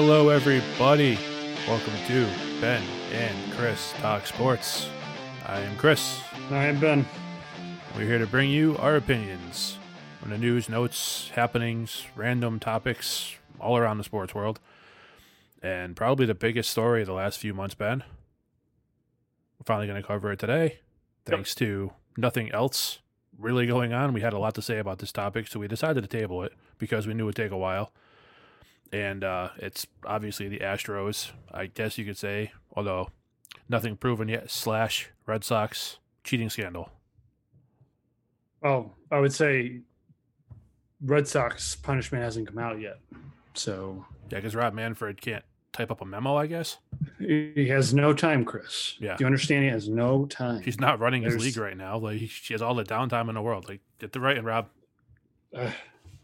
Hello, everybody. Welcome to Ben and Chris Talk Sports. I am Chris. I am Ben. We're here to bring you our opinions on the news, notes, happenings, random topics all around the sports world. And probably the biggest story of the last few months, Ben. We're finally going to cover it today. Thanks to nothing else really going on. We had a lot to say about this topic, so we decided to table it because we knew it would take a while. And uh, it's obviously the Astros, I guess you could say, although nothing proven yet, slash Red Sox cheating scandal. Oh, I would say Red Sox punishment hasn't come out yet. So Yeah, because Rob Manfred can't type up a memo, I guess. he has no time, Chris. Yeah. Do you understand? He has no time. He's not running his league right now. Like, he, she has all the downtime in the world. Like, get the right, and Rob. Uh,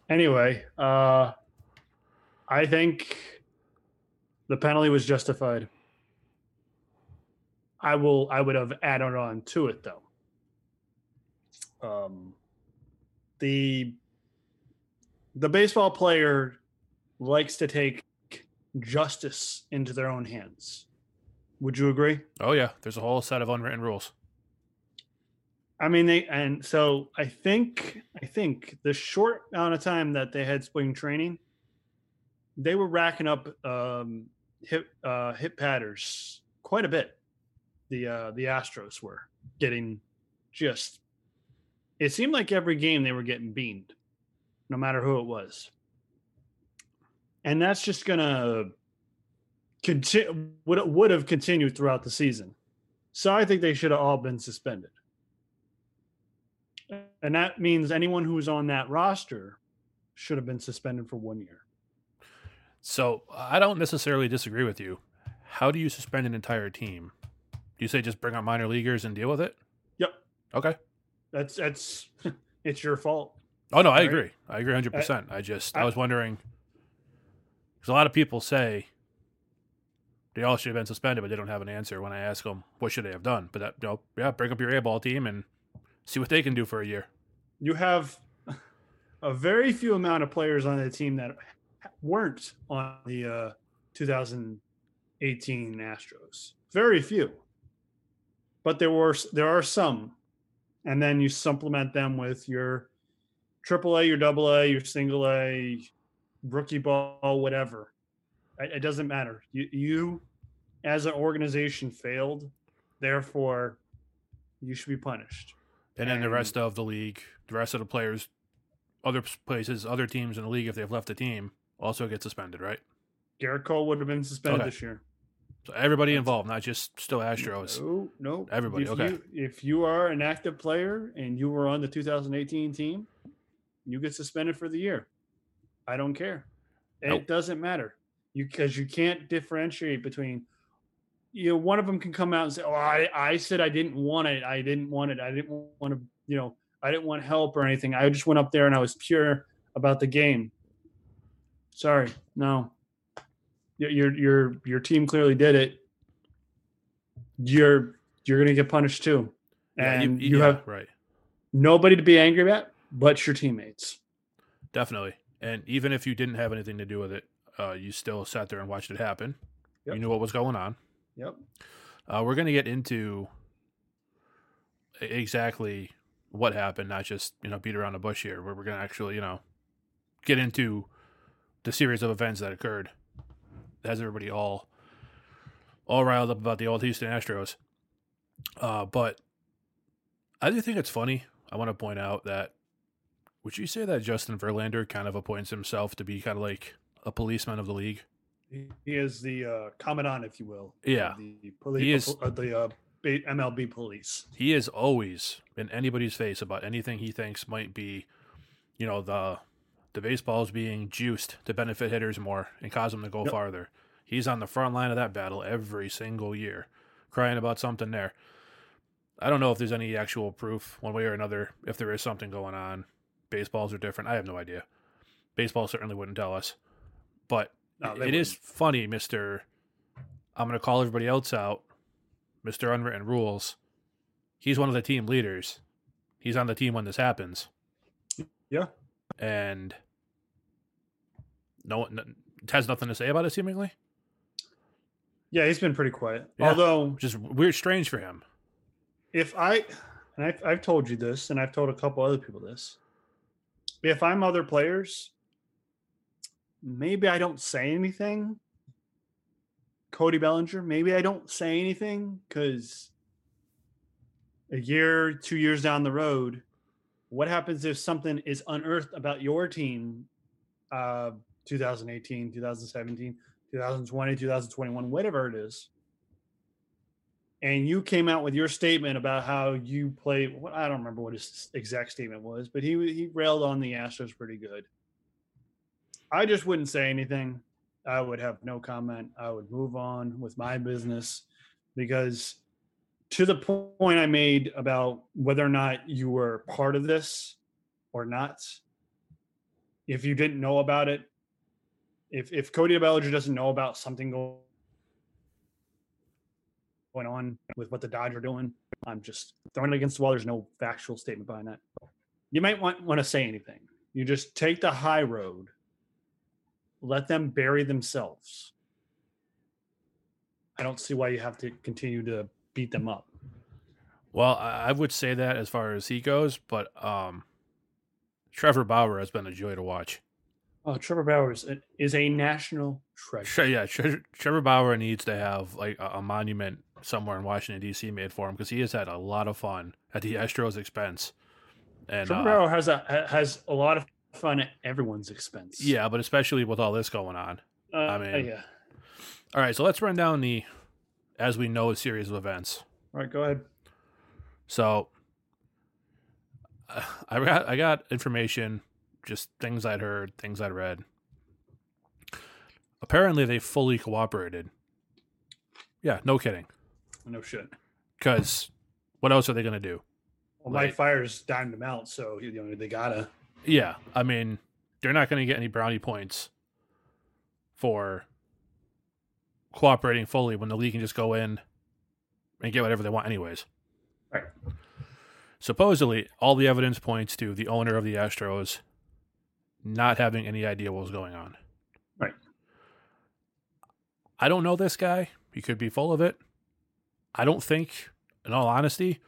anyway, uh, I think the penalty was justified. I will. I would have added on to it though. Um, the the baseball player likes to take justice into their own hands. Would you agree? Oh, yeah, there's a whole set of unwritten rules. I mean, they and so I think I think the short amount of time that they had spring training, they were racking up um, hit uh, hit patters quite a bit. The uh, the Astros were getting just. It seemed like every game they were getting beamed, no matter who it was, and that's just gonna continue. Would would have continued throughout the season. So I think they should have all been suspended and that means anyone who's on that roster should have been suspended for one year. So I don't necessarily disagree with you. How do you suspend an entire team? Do you say just bring out minor leaguers and deal with it? Yep, Okay. that's that's it's your fault. Oh no, I Right. agree. I agree 100. percent I just I was wondering because a lot of people say they all should have been suspended, but they don't have an answer when I ask them what should they have done. But that you know, yeah, bring up your A ball team and see what they can do for a year. You have a very few amount of players on the team that weren't on the uh, 2018 Astros. Very few, but there were there are some, and then you supplement them with your AAA, your Double A, your Single A, rookie ball, whatever. It, it doesn't matter. You, you, as an organization, failed. Therefore, you should be punished. And then the rest of the league, the rest of the players, other places, other teams in the league, if they've left the team, also get suspended, right? Gerrit Cole would have been suspended Okay. this year. So everybody involved, not just still Astros. No, no. Everybody, If okay. You, if you are an active player and you were on the 2018 team, you get suspended for the year. I don't care. It doesn't matter. You because you can't differentiate between. You know, one of them can come out and say, "Oh, I, I said I didn't want it. I didn't want it. I didn't want to. You know, I didn't want help or anything. I just went up there and I was pure about the game." Sorry, no. Your your your, team clearly did it. You're you're gonna get punished too, Yeah, and you, yeah, have right, nobody to be angry at but your teammates. definitely. And even if you didn't have anything to do with it, uh, you still sat there and watched it happen. Yep. You knew what was going on. Yep. Uh, we're going to get into exactly what happened, not just you know beat around the bush here. Where we're going to actually you know get into the series of events that occurred. Has everybody all all riled up about the old Houston Astros. Uh, but I do think it's funny. I want to point out that would you say that Justin Verlander kind of appoints himself to be kind of like a policeman of the league? He he is the uh, commandant, if you will. Yeah. The police, He is- uh, the uh, MLB police. he is always in anybody's face about anything he thinks might be, you know, the the baseballs being juiced to benefit hitters more and cause them to go Yep. farther. He's on the front line of that battle every single year, crying about something there. I don't know if there's any actual proof one way or another if there is something going on. Baseballs are different. I have no idea. Baseball certainly wouldn't tell us. But No, it is funny, Mr. I'm going to call everybody else out, Mr. Unwritten Rules. He's one of the team leaders. He's on the team when this happens. Yeah. And no one, has nothing to say about it, seemingly. Yeah, he's been pretty quiet. Yeah. Although, just weird, strange for him. if I, and I've, I've told you this, and I've told a couple other people this, if I'm other players, maybe I don't say anything. Cody Bellinger, maybe I don't say anything because a year, two years down the road, what happens if something is unearthed about your team, uh, 2018, 2017, 2020, 2021, whatever it is, and you came out with your statement about how you played. What I don't remember what his exact statement was, but he he railed on the Astros pretty good. I just wouldn't say anything. I would have no comment. I would move on with my business because to the point I made about whether or not you were part of this or not, if you didn't know about it, if if Cody Bellinger doesn't know about something going on with what the Dodgers are doing, I'm just throwing it against the wall. There's no factual statement behind that. You might want want to say anything. You just take the high road. Let them bury themselves. I don't see why you have to continue to beat them up. Well, I I would say that as far as he goes, but um, Trevor Bauer has been a joy to watch. Oh, Trevor Bauer's is a national treasure. Tre- yeah, Trevor Bauer needs to have like a, monument somewhere in Washington D.C. made for him because he has had a lot of fun at the Astros' expense. And Trevor uh, Bauer has a has a lot of fun at everyone's expense. yeah, but especially with all this going on. uh, I mean- yeah. All right, so let's run down the, as we know, a series of events. All right, go ahead. So uh, I got I got information, just things I'd heard, things I'd read. Apparently, they fully cooperated. Yeah, no kidding. No shit. Because what else are they going to do? Well, Right. Fiers dying them out, so you know they gotta. Yeah, I mean, they're not going to get any brownie points for cooperating fully when the league can just go in and get whatever they want, anyways. Right. Supposedly, all the evidence points to the owner of the Astros not having any idea what was going on. Right. I don't know this guy. He could be full of it. I don't think, in all honesty,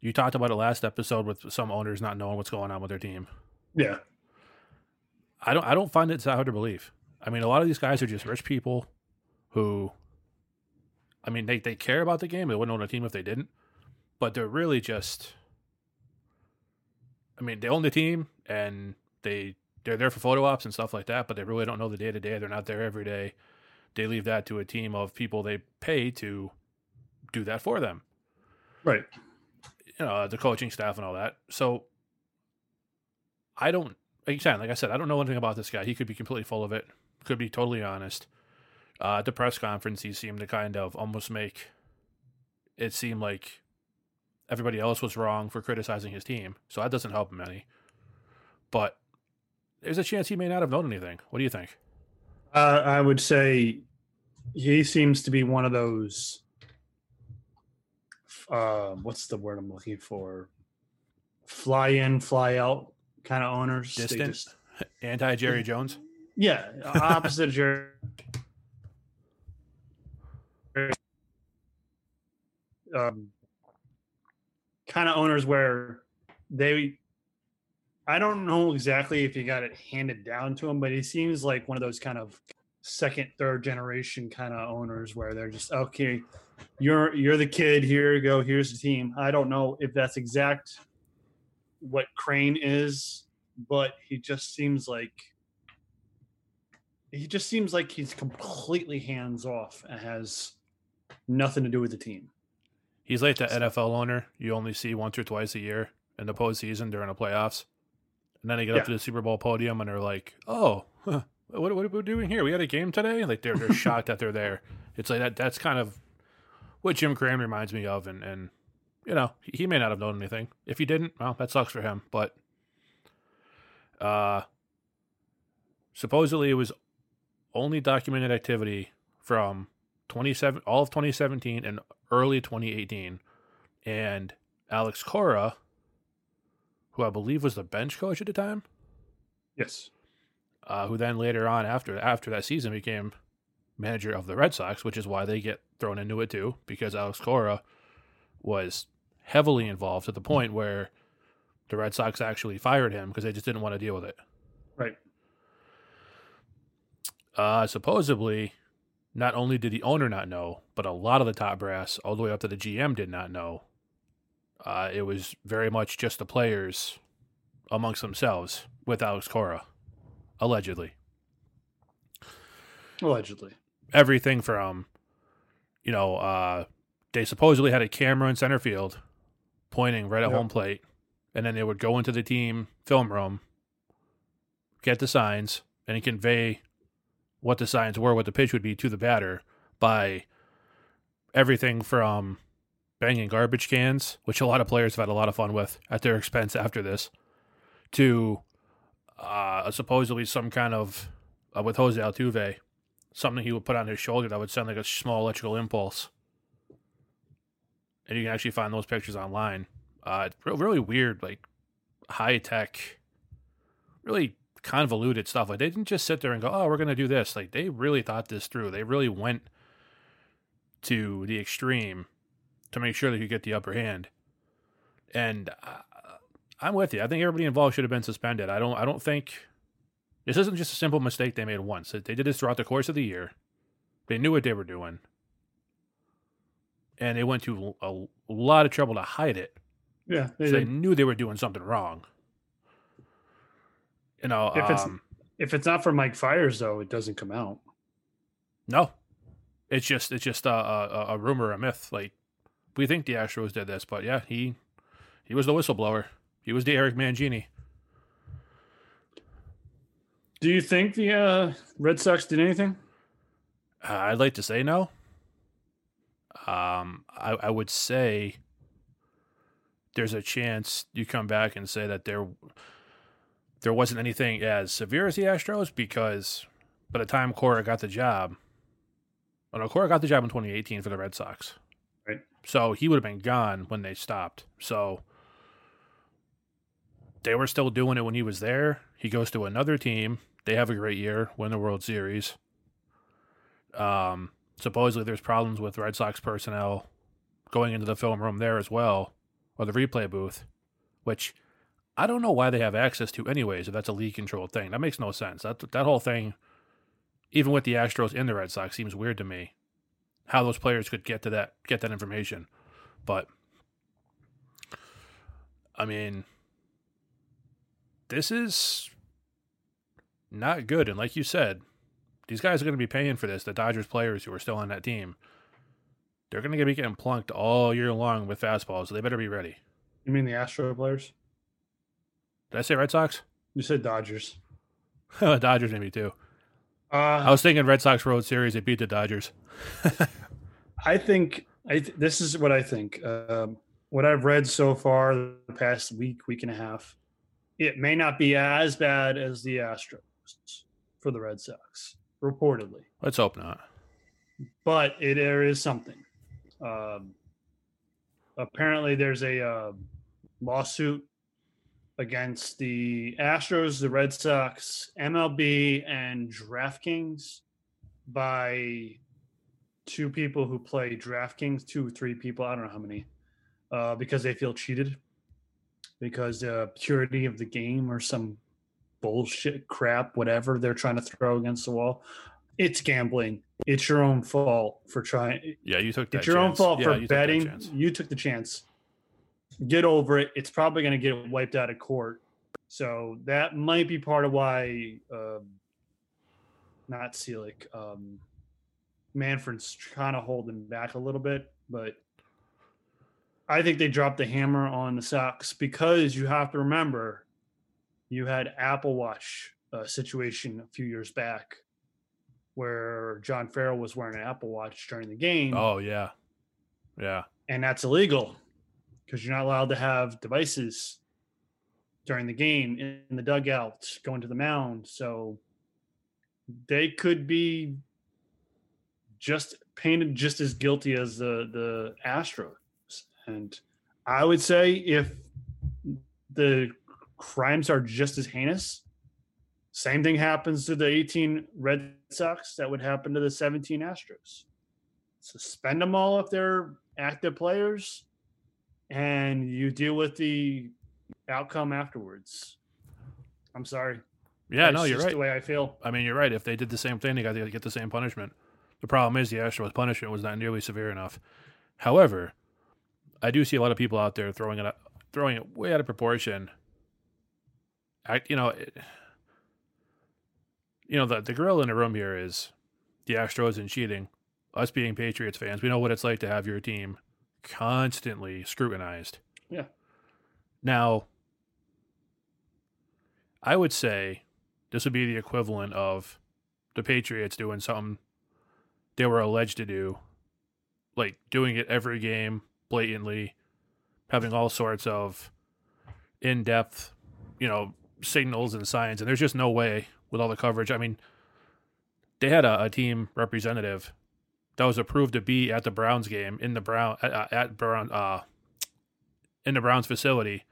you talked about it last episode with some owners not knowing what's going on with their team. Yeah. I don't I don't find it hard to believe. I mean, a lot of these guys are just rich people who I mean, they, they care about the game. They wouldn't own a team if they didn't. But they're really just I mean, they own the team and they they're there for photo ops and stuff like that, but they really don't know the day to day. They're not there every day. They leave that to a team of people they pay to do that for them Right. you know the coaching staff and all that. So I don't again, like I said, I don't know anything about this guy. He could be completely full of it. Could be totally honest. Uh, at the press conference, he seemed to kind of almost make it seem like everybody else was wrong for criticizing his team. So that doesn't help him any. But there's a chance he may not have known anything. What do you think? Uh, I would say he seems to be one of those. Uh, what's the word I'm looking for? Fly in, fly out kind of owners. Distant? just- Anti Jerry Jones? yeah, opposite of Jerry. Um, kind of owners where they I don't know exactly if he got it handed down to him, but he seems like one of those kind of second, third generation kind of owners where they're just okay. You're you're the kid. Here you go. Here's the team. I don't know if that's exact what Crane is, but he just seems like he just seems like he's completely hands off and has nothing to do with the team. He's like the NFL owner you only see once or twice a year in the postseason during the playoffs. And then they get up to the Super Bowl podium and they're like, oh, huh, what, what are we doing here? We had a game today? Like they're, they're shocked that they're there. It's like that. That's kind of what Jim Crane reminds me of. And, and you know, he, he may not have known anything. If he didn't, well, that sucks for him. But uh, supposedly it was only documented activity from 27 all of 2017 and early 2018 and Alex Cora who I believe was the bench coach at the time Yes. uh, who then later on after after that season became manager of the Red Sox, which is why they get thrown into it too, because Alex Cora was heavily involved to the point where the Red Sox actually fired him because they just didn't want to deal with it. Right. Uh, supposedly, not only did the owner not know, but a lot of the top brass, all the way up to the GM, did not know. Uh, it was very much just the players amongst themselves with Alex Cora, allegedly. Allegedly. Everything from, you know, uh, they supposedly had a camera in center field pointing right at Yep. home plate, and then they would go into the team film room, get the signs, and convey what the signs were, what the pitch would be to the batter by everything from banging garbage cans, which a lot of players have had a lot of fun with at their expense after this, to uh, supposedly some kind of uh, with Jose Altuve, something he would put on his shoulder that would send like a small electrical impulse. And you can actually find those pictures online. Uh, really weird, like high tech, really convoluted stuff. Like they didn't just sit there and go, "Oh, we're to do this." Like they really thought this through. They really went to the extreme to make sure that you get the upper hand. And uh, I'm with you. I think everybody involved should have been suspended. I don't. I don't think this isn't just a simple mistake they made once. They did this throughout the course of the year. They knew what they were doing, and they went to a lot of trouble to hide it. Yeah. They So they knew they were doing something wrong. You know, If it's- um, If it's not for Mike Fiers, though, it doesn't come out. no, it's just it's just a, a, a rumor, a myth. Like we think the Astros did this, but yeah, he he was the whistleblower. He was the Eric Mangini. Do you think the uh, Red Sox did anything? Uh, I'd like to say no. Um, I, I would say there's a chance you come back and say that there there wasn't anything as severe as the Astros because by the time Cora got the job, well, no, Cora got the job in 2018 for the Red Sox. So he would have been gone when they stopped. So they were still doing it when he was there. He goes to another team. They have a great year, win the World Series. Um, supposedly there's problems with Red Sox personnel going into the film room there as well, or the replay booth, which I don't know why they have access to anyways. If that's a league controlled thing, that makes no sense. That that whole thing, even with the Astros and the Red Sox, seems weird to me. How those players could get to that get that information, but I mean, this is not good. And like you said, these guys are going to be paying for this. The Dodgers players who are still on that team, they're going to be getting plunked all year long with fastballs. So they better be ready. You mean the Astro players? Did I say Red Sox? You said Dodgers. Dodgers maybe too. I Uh, was thinking Red Sox World Series. They beat the Dodgers. I think I th- this is what I think. Um, what I've read so far the past week, week and a half, it may not be as bad as the Astros for the Red Sox, reportedly, Let's hope not. but it, there is something. Um, apparently, there's a uh, lawsuit against the Astros, the Red Sox, MLB, and DraftKings by two people who play DraftKings, two or three people, I don't know how many, uh, because they feel cheated because the purity of the game or some bullshit crap, whatever they're trying to throw against the wall. It's gambling. It's your own fault for trying. Yeah, you took. It's your own fault Yeah, for took betting. You took the chance. Get over it. It's probably going to get wiped out of court. So that might be part of why, um, not Selig, um, Manfred's kind of holding back a little bit. But I think they dropped the hammer on the Sox because you have to remember you had Apple Watch uh, situation a few years back where John Farrell was wearing an Apple Watch during the game Oh yeah, yeah. and that's illegal because you're not allowed to have devices during the game in the dugout going to the mound. So they could be just painted just as guilty as the the astros. And i would say if the crimes are just as heinous Same thing happens to the 18 Red Sox that would happen to the 17 Astros. Suspend them all if they're active players, and you deal with the outcome afterwards. I'm sorry. Yeah, That's no, you're right. The way I feel. I mean, you're right. If they did the same thing, they got to get the same punishment. The problem is the Astros punishment was not nearly severe enough. However, I do see a lot of people out there throwing it out- throwing it way out of proportion. I, you know, it, you know the the grill in the room here is the Astros and cheating. Us being Patriots fans, we know what it's like to have your team constantly scrutinized. Yeah. Now, I would say this would be the equivalent of the Patriots doing something they were alleged to do, like doing it every game blatantly, having all sorts of in depth, you know, signals and signs. And there's just no way with all the coverage. I mean, they had a, a team representative that was approved to be at the Browns game in the Brown at, at Brown uh in the Browns facility,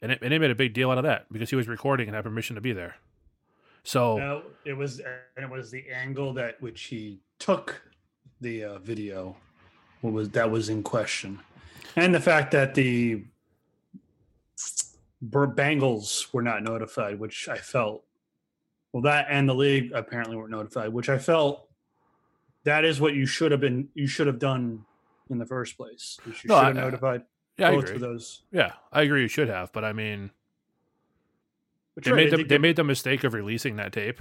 and it, and they made a big deal out of that because he was recording and had permission to be there. So No, it was and it was the angle that which he took the uh, video what was that was in question, and the fact that the Bengals were not notified, which I felt. Well, that and the league apparently weren't notified, which I felt that is what you should have been. You should have done in the first place. You should No, I- have notified yeah, both of those. Yeah, I agree. You should have, but I mean, But they right, made the, think they made the mistake of releasing that tape,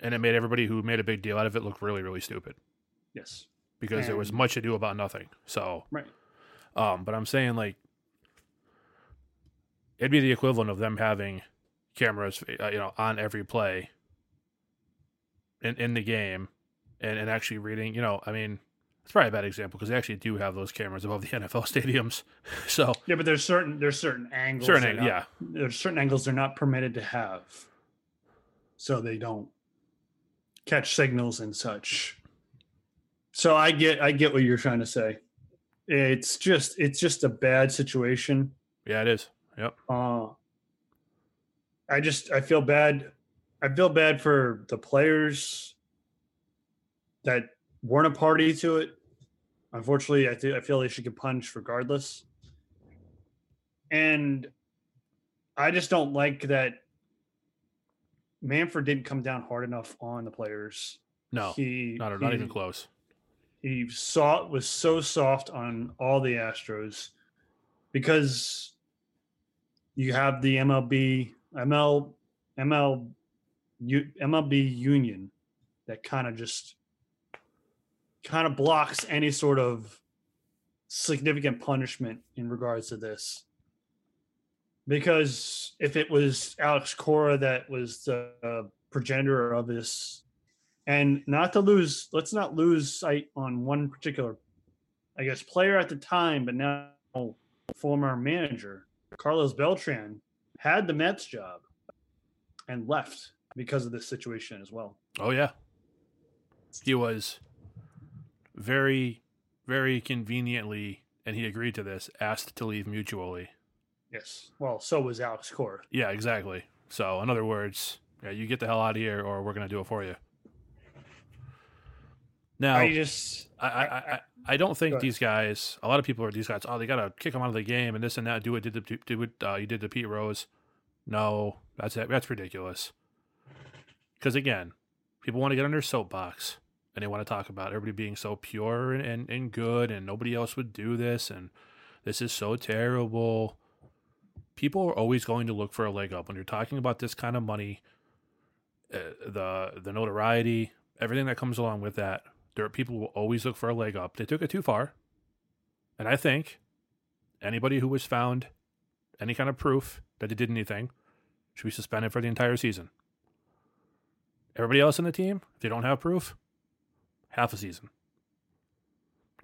and it made everybody who made a big deal out of it look really, really stupid yes, because there was much ado about nothing. So, right. um, but I'm saying like it'd be the equivalent of them having cameras, uh, you know, on every play in in the game, and and actually reading. You know, I mean, it's probably a bad example because they actually do have those cameras above the NFL stadiums. So Yeah, but there's certain there's certain angles. certain, ang- not- yeah, there's certain angles they're not permitted to have, so they don't catch signals and such. So I get I get what you're trying to say. It's just it's just a bad situation. yeah, it is. Yep. Uh, I just I feel bad. I feel bad for the players that weren't a party to it. Unfortunately, I think I feel they should get punished regardless. And I just don't like that Manfred didn't come down hard enough on the players. No, he not not even close. he saw was so soft on all the Astros because you have the MLB ML ML U, MLB union that kind of just kind of blocks any sort of significant punishment in regards to this. Because if it was Alex Cora that was the uh, progenitor of this and not to lose let's not lose sight on one particular i guess player at the time but now former manager carlos beltran had the mets job and left because of this situation as well Oh yeah. He was very, very conveniently, and he agreed to this, asked to leave mutually. yes well so was alex cora Yeah, exactly. So, in other words, yeah, you get the hell out of here, or we're gonna do it for you. Now, i just I, I, I, I don't think these guys. A lot of people are these guys. Oh, they gotta kick him out of the game and this and that. Do what did the do what uh, you did to Pete Rose. No, that's that's ridiculous. Because again, people want to get on their soapbox and they want to talk about everybody being so pure and, and, and good and nobody else would do this and this is so terrible. People are always going to look for a leg up when you're talking about this kind of money, uh, the the notoriety, everything that comes along with that there are people will always look for a leg up. They took it too far. And I think anybody who was found any kind of proof that they did anything should be suspended for the entire season. Everybody else in the team, if they don't have proof, half a season.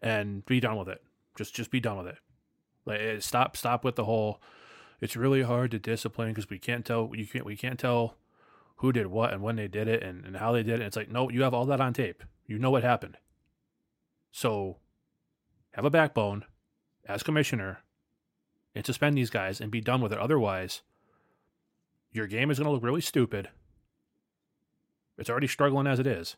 And be done with it. Just just be done with it. Like eh, stop stop with the whole it's really hard to discipline because we can't tell you can't we can't tell who did what and when they did it and, and how they did it. It's like, no, you have all that on tape. You know what happened. So have a backbone as commissioner and suspend these guys and be done with it. Otherwise, your game is going to look really stupid It's already struggling as it is.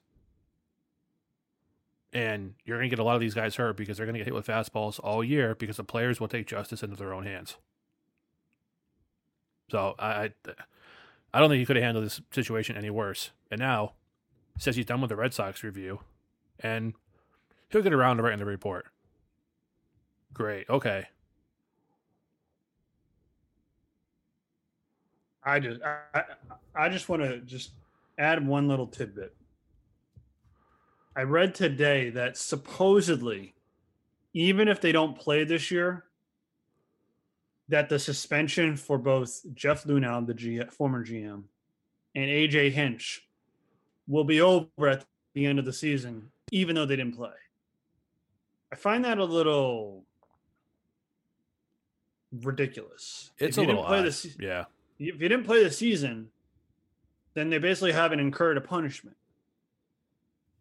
And you're going to get a lot of these guys hurt because they're going to get hit with fastballs all year because the players will take justice into their own hands. So I, I, don't think he could have handled this situation any worse. And now says he's done with the Red Sox review, and he'll get around to writing the report. Great. Okay. I just I, I just want to just add one little tidbit. I read today that supposedly, even if they don't play this year, that the suspension for both Jeff Luhnow, the G, former GM, and AJ Hinch will be over at the end of the season, even though they didn't play. I find that a little ridiculous. It's If a you didn't little play odd. the se- yeah. if you didn't play the season, then they basically haven't incurred a punishment.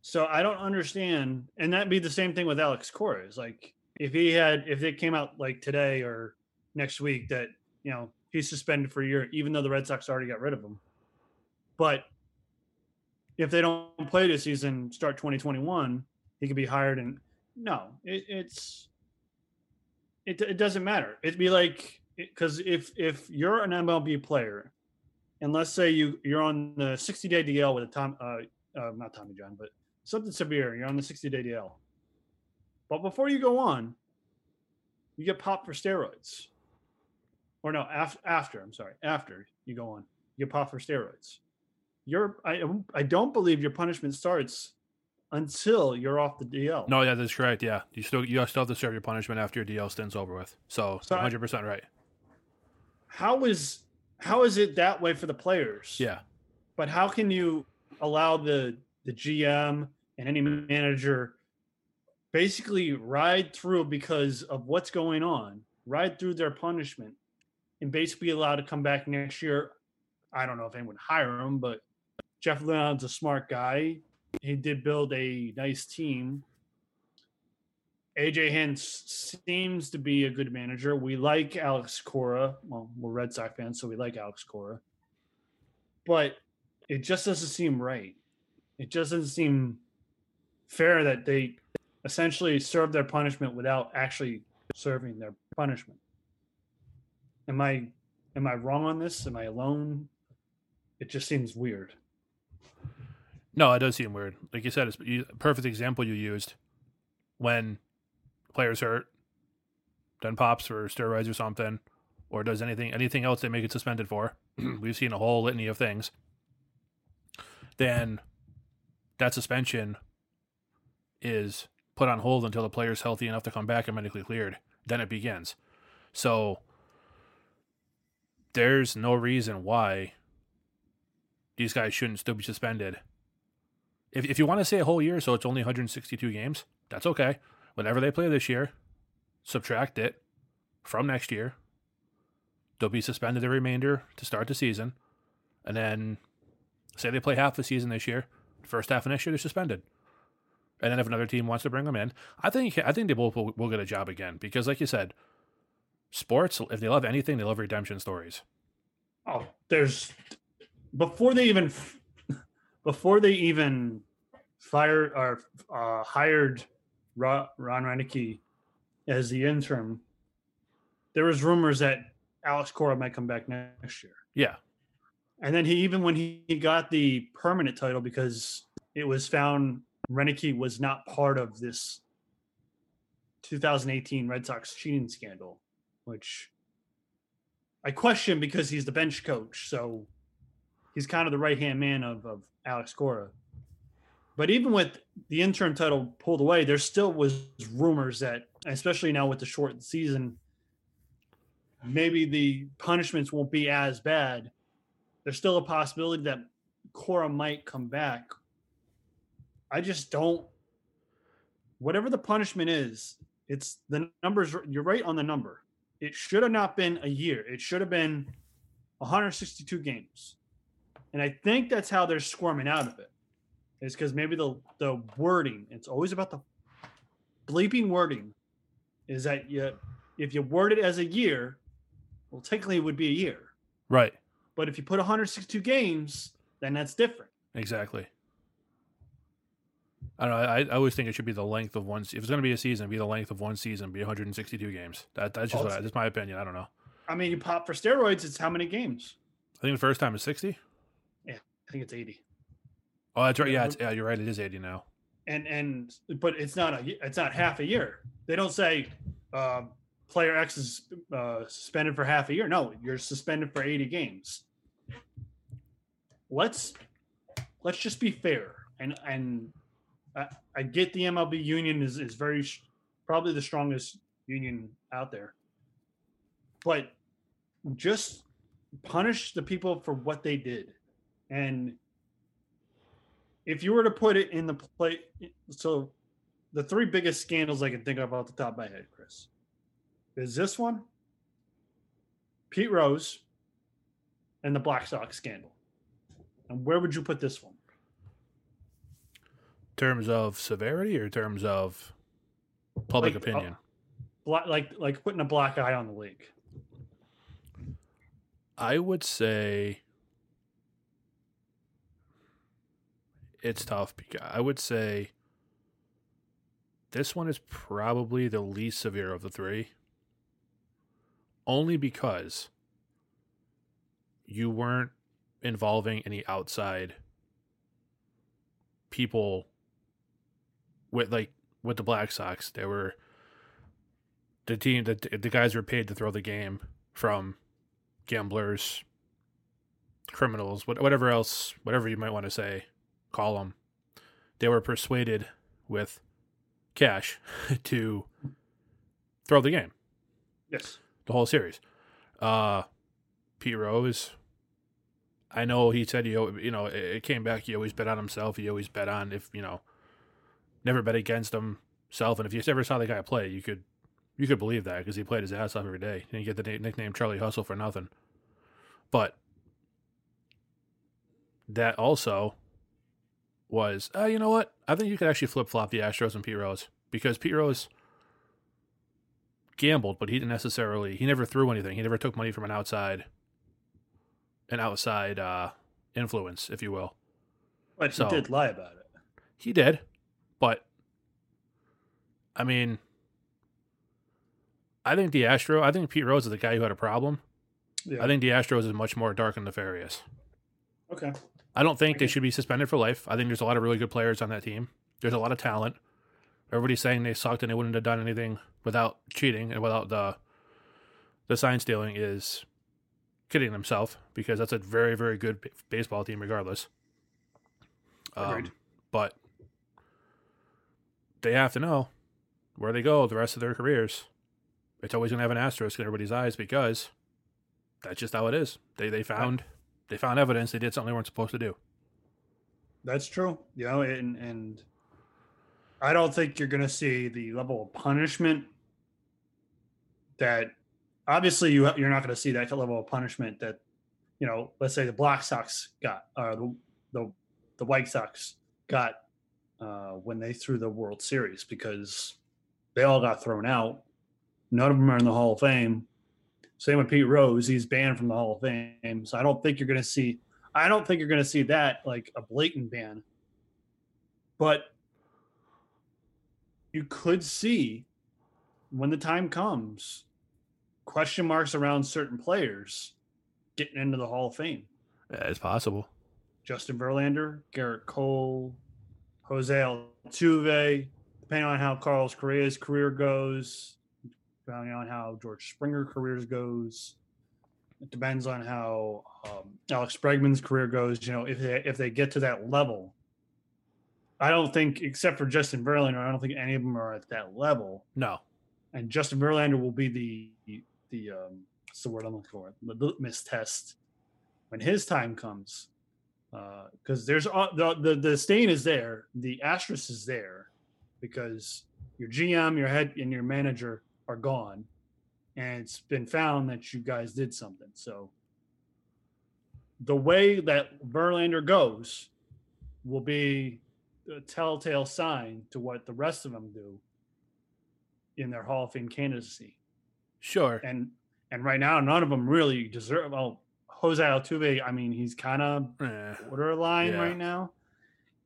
So I don't understand, and that'd be the same thing with Alex Cora. Is like if he had, if it came out like today or next week that you know he's suspended for a year, even though the Red Sox already got rid of him. But if they don't play this season, start 2021, he could be hired. And no, it, it's it, it doesn't matter. It'd be like because if if you're an MLB player, and let's say you you're on the 60 day DL with a Tom, uh, uh, not Tommy John, but something severe, you're on the 60 day DL. But before you go on, you get popped for steroids. Or no, after, after I'm sorry, after you go on, you get popped for steroids. You're I I don't believe your punishment starts until you're off the DL. No, yeah, that's correct. Yeah, you still you still have to serve your punishment after your DL stint's over with. So, So 100 percent right. How is how is it that way for the players? Yeah, but how can you allow the the GM and any manager basically ride through because of what's going on, ride through their punishment, and basically allowed to come back next year? I don't know if anyone hire him, but Jeff Luhnow's a smart guy. He did build a nice team. AJ Hinch seems to be a good manager. We like Alex Cora. Well, we're Red Sox fans, so we like Alex Cora. But it just doesn't seem right. It just doesn't seem fair that they essentially serve their punishment without actually serving their punishment. Am I am I wrong on this? Am I alone? It just seems weird. no, it does seem weird. Like you said, it's you, perfect example you used when players hurt, then pops for steroids or something, or does anything anything else they make it suspended for. We've seen a whole litany of things. Then that suspension is put on hold until the player's healthy enough to come back and medically cleared. Then it begins. So there's no reason why these guys shouldn't still be suspended. If, if you want to say a whole year, so it's only 162 games, that's okay. Whenever they play this year, subtract it from next year. They'll be suspended the remainder to start the season. And then say they play half the season this year, first half of next year, they're suspended. And then if another team wants to bring them in, I think I think they both will, will get a job again because, like you said, sports. If they love anything, they love redemption stories. Oh, there's before they even before they even fired or uh, hired Ron, Ron as the interim. There was rumors that Alex Cora might come back next year, Yeah, and then he even when he, he got the permanent title because it was found Roenicke was not part of this 2018 Red Sox cheating scandal, which I question because he's the bench coach, so he's kind of the right hand man of, of Alex Cora. But even with the interim title pulled away, there still was rumors that, especially now with the short season, maybe the punishments won't be as bad. There's still a possibility that Cora might come back. I just don't. Whatever the punishment is, it's the numbers. You're right on the number. It should have not been a year. It should have been 162 games. And I think that's how they're squirming out of it. Is because maybe the the wording. It's always about the bleeping wording. Is that you if you word it as a year, well, technically it would be a year. right. But if you put 162 games, then that's different. Exactly. I don't know. I, I always think it should be the length of one. If it's going to be a season, be the length of one season, be 162 games. That that's just Well, I, that's my opinion. I don't know. I mean, you pop for steroids. It's how many games? I think the first time is 60. Yeah, I think it's eighty. Oh, that's right. Yeah, Yeah. it's, yeah, you're right. It is 80 now. And and but it's not a it's not half a year. They don't say uh, player X is uh, suspended for half a year. No, you're suspended for eighty games. Let's let's just be fair. And and I, I get the MLB union is is very probably the strongest union out there, but just punish the people for what they did, and if you were to put it in the play, so the three biggest scandals I can think of off the top of my head, Chris, is this one, Pete Rose, and the Black Sox scandal. And where would you put this one? terms of severity or terms of public Like, uh, opinion? Black, like like putting a black eye on the league. I would say it's tough because I would say this one is probably the least severe of the three. Only because you weren't involving any outside people with like with the Black Sox. They were the team that the guys were paid to throw the game from gamblers, criminals, whatever else, whatever you might want to say, call them. They were persuaded with cash to throw the game, Yes. The whole series. Uh, Pete Rose, I know he said he, you know, it came back. He always bet on himself. He always bet on if you know, never bet against himself. And if you ever saw the guy play, you could, you could believe that because he played his ass off every day. And you get the na- nickname Charlie Hustle for nothing. But that also was, uh, you know what? I think you could actually flip flop the Astros and Pete Rose because Pete Rose gambled, but he didn't necessarily. He never threw anything. He never took money from an outside, an outside uh, influence, if you will. But So- he did lie about it. He did, but I mean, I think the Astro. I think Pete Rose is the guy who had a problem. Yeah. I think the Astros is much more dark and nefarious. okay. I don't think they should be suspended for life. I think there's a lot of really good players on that team. There's a lot of talent. Everybody's saying they sucked and they wouldn't have done anything without cheating and without the the sign stealing is kidding himself because that's a very very good b- baseball team regardless. Agreed. Um, but they have to know where they go the rest of their careers. It's always going to have an asterisk in everybody's eyes because that's just how it is. They they found they found evidence they did something they weren't supposed to do. That's true. You know, and and I don't think you're going to see the level of punishment that obviously you you're not going to see that level of punishment that you know, let's say the Black Sox got or the the, the White Sox got uh, when they threw the World Series because they all got thrown out. None of them are in the Hall of Fame. Same with Pete Rose; he's banned from the Hall of Fame. So I don't think you're going to see I don't think you're going to see that like a blatant ban, but you could see when the time comes question marks around certain players getting into the Hall of Fame. Yeah, it's possible. Justin Verlander, Gerrit Cole, Jose Altuve, depending on how Carlos Correa's career goes, depending on how George Springer careers goes. It depends on how um, Alex Bregman's career goes. You know, if they if they get to that level, I don't think, except for Justin Verlander, I don't think any of them are at that level. No. And Justin Verlander will be the the um, what's the word I'm looking for? The litmus test when his time comes because there's uh, the, the the stain is there, the asterisk is there, because your GM, your head, and your manager are gone, and it's been found that you guys did something. So the way that Verlander goes will be a telltale sign to what the rest of them do in their Hall of Fame candidacy Sure. and and right now none of them really deserve well Jose Altuve, I mean, he's kind of Eh, borderline Yeah. right now.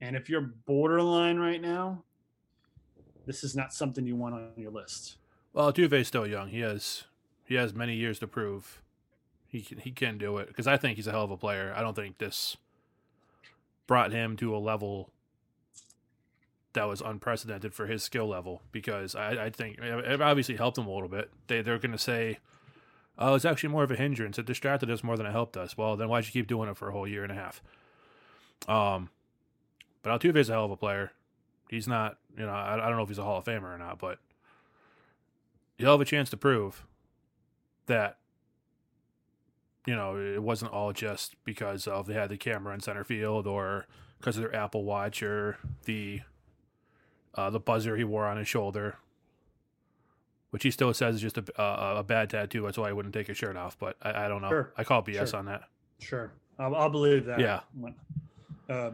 And if you're borderline right now, this is not something you want on your list. well, Altuve's still young. He has he has many years to prove he can he can do it because I think he's a hell of a player. I don't think this brought him to a level that was unprecedented for his skill level because I, I think it obviously helped him a little bit. They they're going to say, "Oh, it's actually more of a hindrance. It distracted us more than it helped us." Well, then why'd you keep doing it for a whole year and a half? Um, but Altuve's a hell of a player. He's not, you know, I, I don't know if he's a Hall of Famer or not, but he'll have a chance to prove that you know it wasn't all just because of they had the camera in center field or because of their Apple Watch or the uh, the buzzer he wore on his shoulder, which he still says is just a a, a bad tattoo. That's why he wouldn't take his shirt off. But I, I don't know. Sure. I call BS Sure. on that. Sure, I'll, I'll believe that. Yeah. Uh,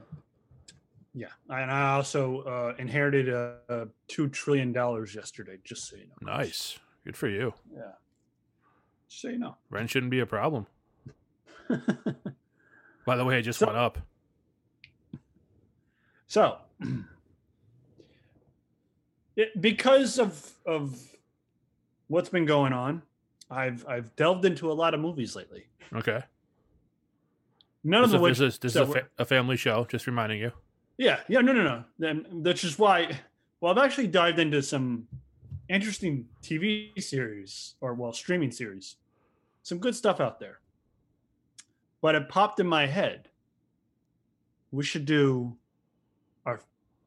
yeah, and I also uh, inherited uh, two trillion dollars yesterday. Just so you know. Nice, good for you. Yeah. Just so you know. Rent shouldn't be a problem. By the way, it just So- went up. So, it, because of of what's been going on, I've I've delved into a lot of movies lately. Okay. None This, of is, which, this is, this is a, fa- a family show. Just reminding you. yeah, yeah, no, no, no. Then that's just why. Well, I've actually dived into some interesting TV series or well, streaming series. Some good stuff out there. But it popped in my head. We should do our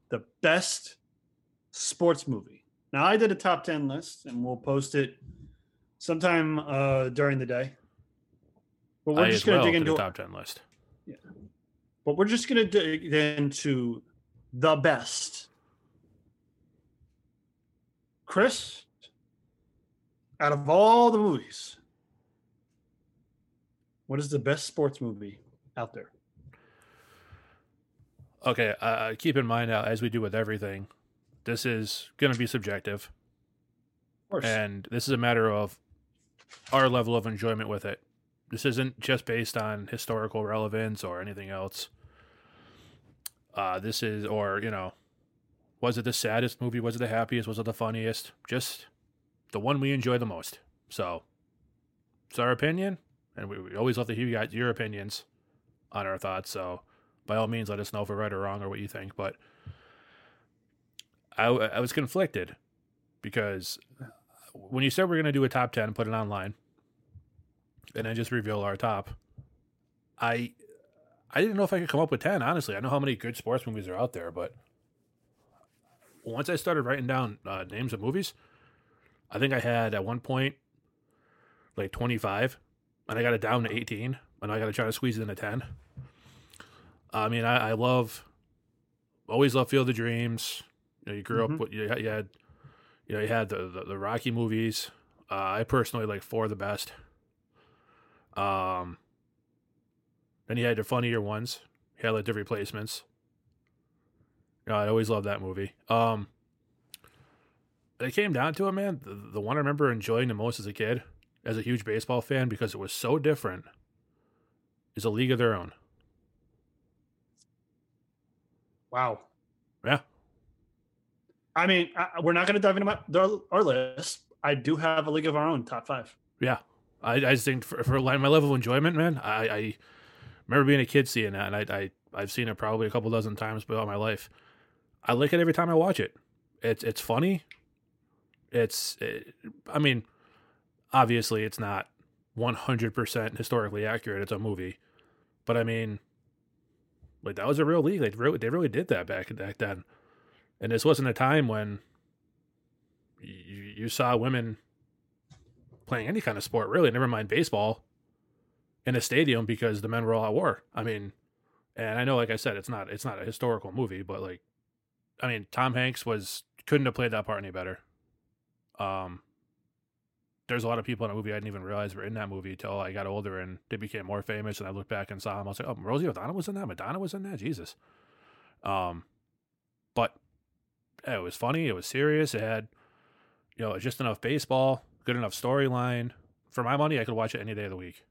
the best sports movie. Now I did a top 10 list and we'll post it sometime uh during the day. But we're I just going well to dig into top ten list. Yeah. But we're just going to dig into the best. Chris, out of all the movies, what is the best sports movie out there? Okay, uh, keep in mind now, as we do with everything, this is going to be subjective, Of course. and this is a matter of our level of enjoyment with it. This isn't just based on historical relevance or anything else. Uh, this is, or you know, was it the saddest movie? Was it the happiest? Was it the funniest? Just the one we enjoy the most. So, it's our opinion, and we, we always love to hear you guys your opinions on our thoughts. So, by all means, let us know if we're right or wrong or what you think. But I, I was conflicted because when you said we're going to do a top 10, put it online, and then just reveal our top, I I didn't know if I could come up with 10, honestly. I know how many good sports movies are out there, but once I started writing down uh, names of movies, I think I had at one point like 25, and I got it down to 18, and I got to try to squeeze it into 10. I mean, I, I love, always love Field of Dreams. You know, you grew Mhm. up with you had, you had, you know, you had the the, the Rocky movies. Uh, I personally like four of the best. Um, then you had the funnier ones. You had like the replacements. You know, I always loved that movie. Um, it came down to it, man. The, the one I remember enjoying the most as a kid, as a huge baseball fan, because it was so different, is A League of Their Own. wow. Yeah. I mean, I, we're not going to dive into my, the, our list. I do have a league of our own top five. Yeah, I, I just think for, for my level of enjoyment, man, I, I remember being a kid seeing that, and I, I I've seen it probably a couple dozen times throughout my life. I like it every time I watch it. It's it's funny. It's it, I mean, obviously it's not one hundred percent historically accurate. It's a movie, but I mean, like that was a real league. They really they really did that back back then, and this wasn't a time when you, you saw women playing any kind of sport, really, never mind baseball, in a stadium because the men were all at war. I mean, and I know, like I said, it's not it's not a historical movie, but like, I mean, Tom Hanks was couldn't have played that part any better. Um, there's a lot of people in the movie I didn't even realize were in that movie until I got older and they became more famous, and I looked back and saw them. I was like, oh, Rosie O'Donnell was in that, Madonna was in that, Jesus. Um, Uh, it was funny, it was serious, it had you know just enough baseball good enough storyline. For my money, I could watch it any day of the week.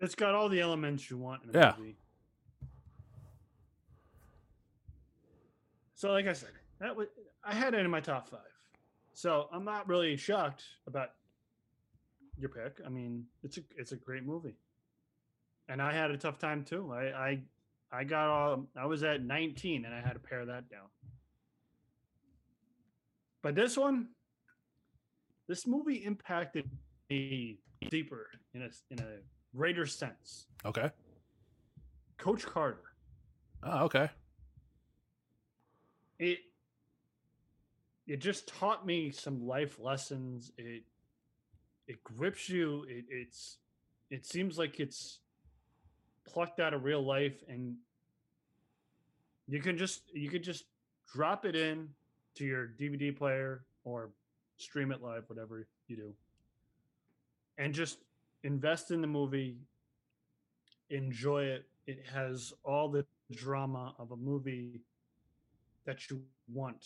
It's got all the elements you want in a Yeah. movie. So, like I said, that was I had it in my top five. So I'm not really shocked about your pick. I mean, it's a it's a great movie, and I had a tough time too. I I I got all I was at 19 and I had to pare that down. But this one, this movie impacted me deeper in a in a greater sense. Okay. Coach Carter. Oh, okay. It it just taught me some life lessons. It it grips you. It, it's it seems like it's plucked out of real life, and you can just you could just drop it in to your DVD player or stream it live, whatever you do, and just invest in the movie. Enjoy it. It has all the drama of a movie that you want.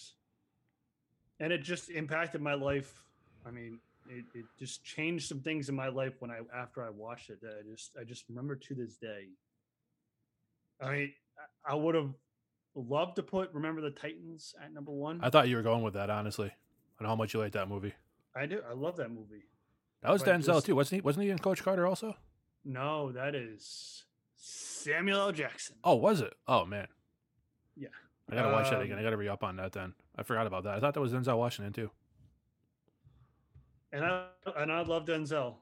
And it just impacted my life. I mean, it, it just changed some things in my life when I after I watched it that I just I just remember to this day. I mean, I- would have loved to put Remember the Titans at number one. I thought you were going with that, honestly. I know how much you like that movie. I do. I love that movie. That was But Denzel just- too, wasn't he? Wasn't he in Coach Carter also? No, that is Samuel L. Jackson. Oh, was it? Oh man. Yeah. I gotta watch that Um, again. I gotta re up on that then. I forgot about that. I thought that was Denzel Washington too. And I and I love Denzel,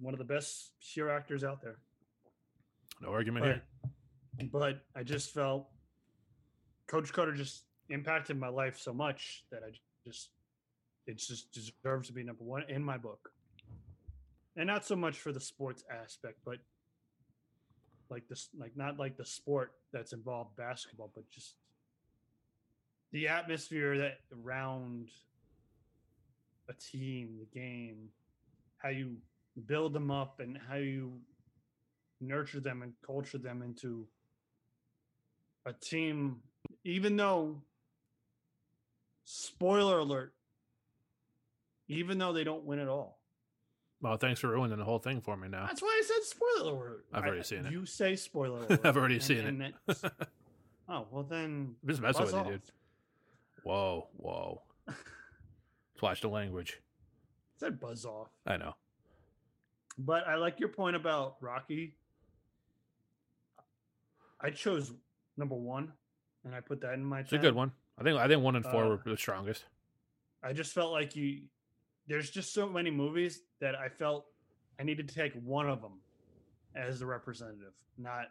one of the best sheer actors out there. No argument but, here. but I just felt Coach Carter just impacted my life so much that I just it just deserves to be number one in my book. And not so much for the sports aspect, but like this like not like the sport that's involved basketball, but just the atmosphere that around a team, the game, how you build them up and how you nurture them and culture them into a team even though spoiler alert even though they don't win at all Well, thanks for ruining the whole thing for me now. that's why i said spoiler alert I've already I- seen it. you say spoiler alert I've already and- seen and it. oh well then just messing with you, dude. Whoa, whoa. Let's watch the language. said buzz off I know. but i like your point about rocky i chose number one and i put that in my It's a good one. I think I think one and four Uh, were the strongest. I just felt like you there's just so many movies that I felt I needed to take one of them as the representative, not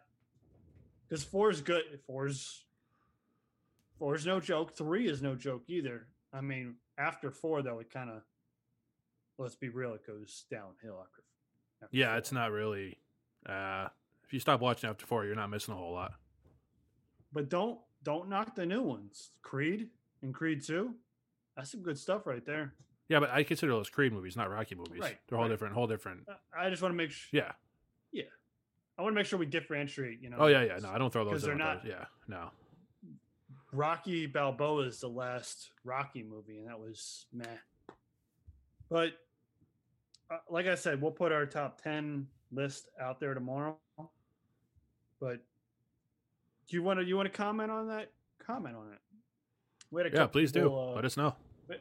because four is good. Four's four is no joke. Three is no joke either. I mean, after four though, it kind of let's be real, it goes downhill after. after Yeah, four. it's not really. Uh, if you stop watching after four, you're not missing a whole lot. But don't don't knock the new ones. Creed and Creed Two, that's some good stuff right there. Yeah, but I consider those Creed movies, not Rocky movies. Right, They're whole right. different, whole different. I- I just want to make sure. Yeah. Yeah. I want to make sure we differentiate. You know. Oh yeah, yeah. No, I don't throw those. 'Cause in they're not- those. Yeah, no. Rocky Balboa is the last Rocky movie, and that was meh. But uh, like I said, we'll put our top ten list out there tomorrow. But do you want to you want to comment on that? Comment on it. We had a Yeah, please do. uh, Let us know. we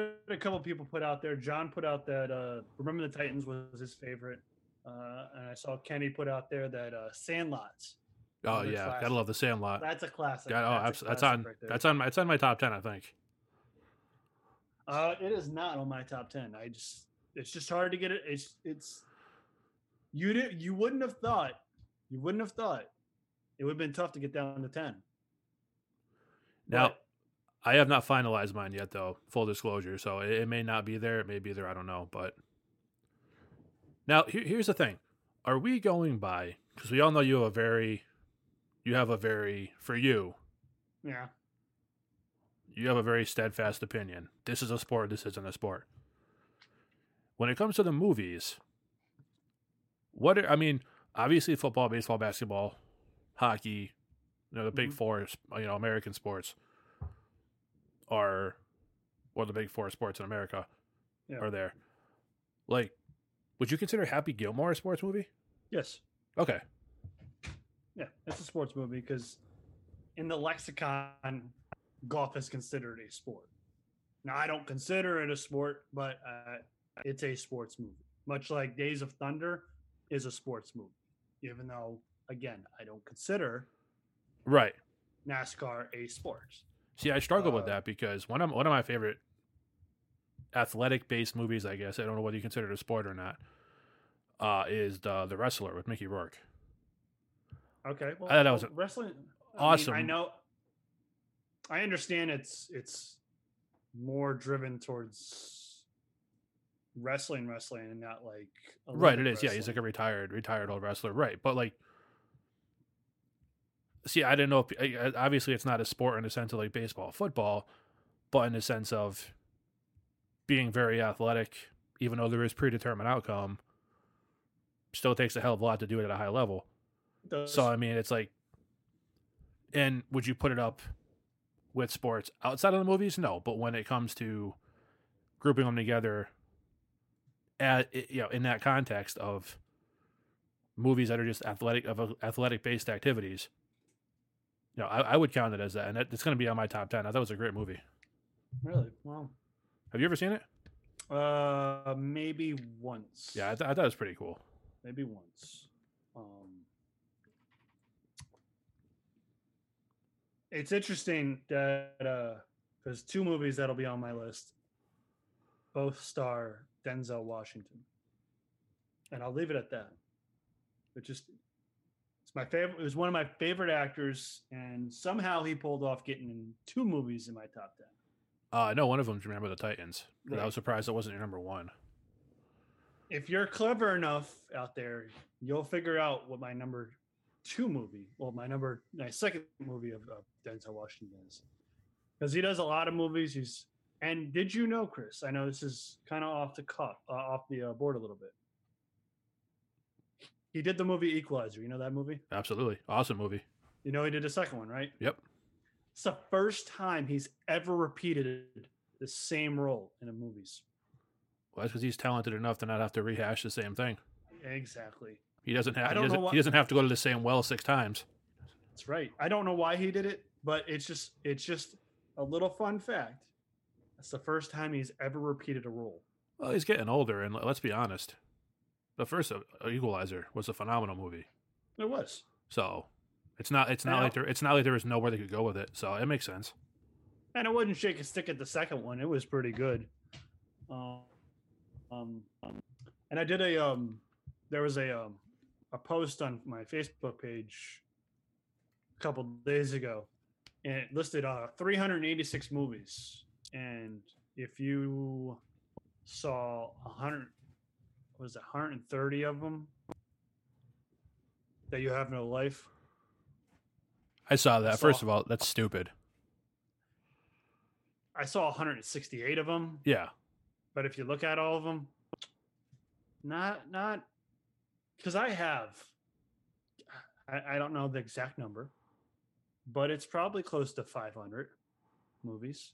had a couple people put out there. John put out that uh, "Remember the Titans" was his favorite, uh, and I saw Kenny put out there that uh, "Sandlots." Oh yeah, classic. gotta love the Sandlot. That's a classic. Got, oh, that's, that's, a that's classic on. right that's on. My, it's on my top ten, I think. Uh, it is not on my top ten. I just it's just hard to get it. It's it's you did you wouldn't have thought you wouldn't have thought it would have been tough to get down to ten. Now, But I have not finalized mine yet, though. Full disclosure, so it, it may not be there. It may be there. I don't know. But now, here, here's the thing: Are we going by? Because we all know you have a very, you have a very for you. yeah, You have a very steadfast opinion. This is a sport. This isn't a sport. When it comes to the movies, what are, I mean, obviously football, baseball, basketball, hockey, you know, the big Mhm. four, you know, American sports are, or the big four sports in America Yeah. are there. Like, would you consider Happy Gilmore a sports movie? yes, Okay. Yeah, it's a sports movie because in the lexicon, golf is considered a sport. Now, I don't consider it a sport, but uh, it's a sports movie. Much like Days of Thunder is a sports movie, even though, again, I don't consider Right. NASCAR a sport. See, I struggle with Uh, that because one of one of my favorite athletic based movies, I guess I don't know whether you consider it a sport or not, uh, is the the Wrestler with Mickey Rourke. Okay, well, I thought that was wrestling. I mean, awesome. I know. I understand it's it's more driven towards wrestling, wrestling, and not like Right, It is. Is. Yeah, he's like a retired retired old wrestler. Right, but like, see, I didn't know. If, obviously, it's not a sport in the sense of like baseball, football, but in the sense of being very athletic, even though there is predetermined outcome, still takes a hell of a lot to do it at a high level. Does- So I mean, it's like, and would you put it up with sports outside of the movies? No, but when it comes to grouping them together, at you know, in that context of movies that are just athletic of athletic based activities, you know, I, I would count it as that, and it's going to be on my top ten. I thought it was a great movie. really well, Have you ever seen it? uh, maybe once. Yeah, I, th- I thought it was pretty cool. maybe once. Um, it's interesting that uh, there's two movies that'll be on my list. Both star Denzel Washington, and I'll leave it at that. It just it's my favorite. It was one of my favorite actors, and somehow he pulled off getting in two movies in my top ten. Uh, I know one of them's Remember the Titans. but I was surprised it wasn't your number one. if you're clever enough out there, you'll figure out what my number two movie, well, my number my second movie of, of Denzel Washington is, because he does a lot of movies. He's and did you know, Chris? I know this is kind of off the cuff, uh, off the uh, board a little bit. He did the movie Equalizer. You know that movie? Absolutely awesome movie. You know he did a second one, right? Yep. It's the first time he's ever repeated the same role in a movies. Well, that's because he's talented enough to not have to rehash the same thing. Exactly. He doesn't have. I don't know doesn't, why- he doesn't have to go to the same well six times. That's right. I don't know why he did it, but it's just it's just a little fun fact. That's the first time he's ever repeated a role. Well, he's getting older, and let's be honest, the first uh, Equalizer was a phenomenal movie. It was. So it's not. It's not like there. It's not like there was nowhere they could go with it. So it makes sense. And I wouldn't shake a stick at the second one. It was pretty good. Um, um, and I did a um, there was a um, a post on my Facebook page a couple days ago, and it listed uh 386 movies. And if you saw 100, was it 130 of them that you have no life? I saw that. First Saw- of all, that's stupid. I saw 168 of them. Yeah. but if you look at all of them not not because i have I, I don't know the exact number but it's probably close to 500 movies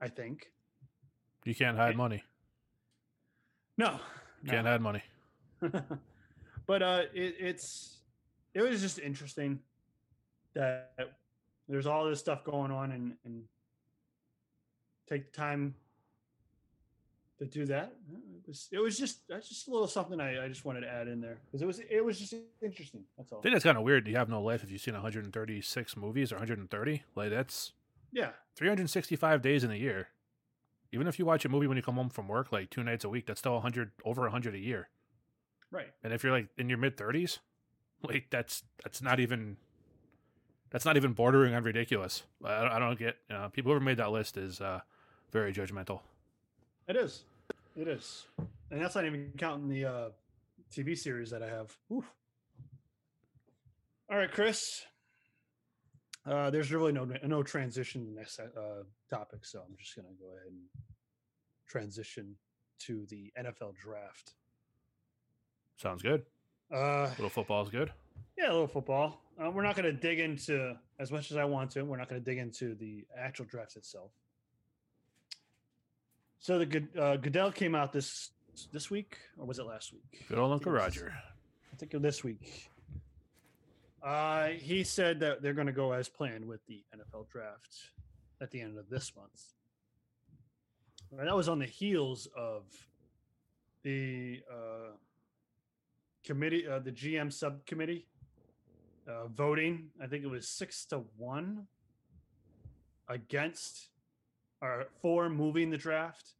i think You can't hide Eh, money. no, You can't hide money. but uh it, it's it was just interesting that there's all this stuff going on and and take the time to do that it was it was just that's just a little something i, I just wanted to add in there because it was it was just interesting that's all I think that's kind of weird. You have no life if you've seen 136 movies or 130. Like that's yeah 365 days in a year. Even if you watch a movie when you come home from work, like two nights a week, that's still 100 over 100 a year. right And if you're like in your mid 30s, like that's that's not even that's not even bordering on ridiculous. I don't, I don't get you know, people who made that list is uh, very judgmental. it is it is and that's not even counting the uh tv series that i have Oof. all right chris uh there's really no no transition to the next uh topic so i'm just gonna go ahead and transition to the nfl draft Sounds good. uh little football is good. yeah a little football uh, we're not going to dig into as much as i want to we're not going to dig into the actual draft itself so the Good- uh, goodell came out this this week or was it last week Good old Uncle Roger. I think this week. Uh, he said that they're going to go as planned with the NFL draft at the end of this month. And that was on the heels of the uh, committee, uh, the GM subcommittee uh, voting. I think it was six to one against or for moving the draft,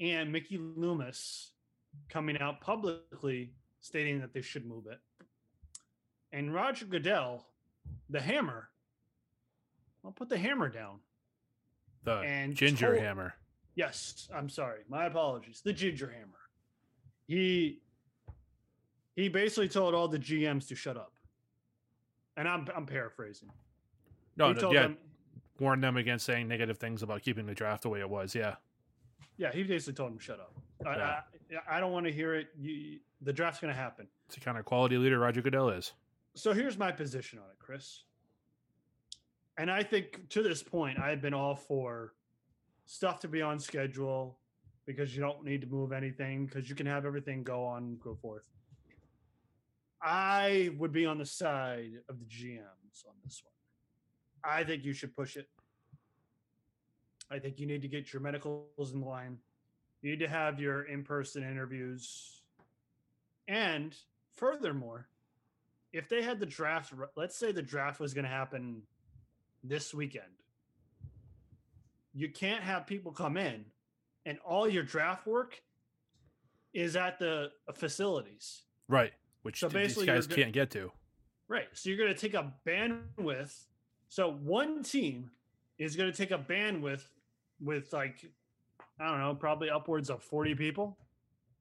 and Mickey Loomis coming out publicly stating that they should move it. And Roger Goodell, the hammer, I'll put the hammer down. The And ginger told- hammer. Yes, I'm sorry. My apologies. The ginger hammer. He he basically told all the GMs to shut up. And I'm I'm paraphrasing. No, he no, told yeah, them warned them against saying negative things about keeping the draft the way it was. Yeah, yeah, he basically told them shut up. I, Yeah. I, I don't want to hear it. You, the draft's going to happen. it's the kind of quality leader Roger Goodell is. So here's my position on it, Chris. And I think to this point, I've been all for stuff to be on schedule because you don't need to move anything because you can have everything go on, go forth. I would be on the side of the GMs on this one. I think you should push it. I think you need to get your medicals in line. You need to have your in person interviews. And furthermore, if they had the draft, let's say the draft was going to happen this weekend, you can't have people come in and all your draft work is at the facilities. Right, which So th- these basically guys can't get to. Right. So you're going to take a bandwidth. So one team is going to take a bandwidth with like, I don't know, probably upwards of 40 people,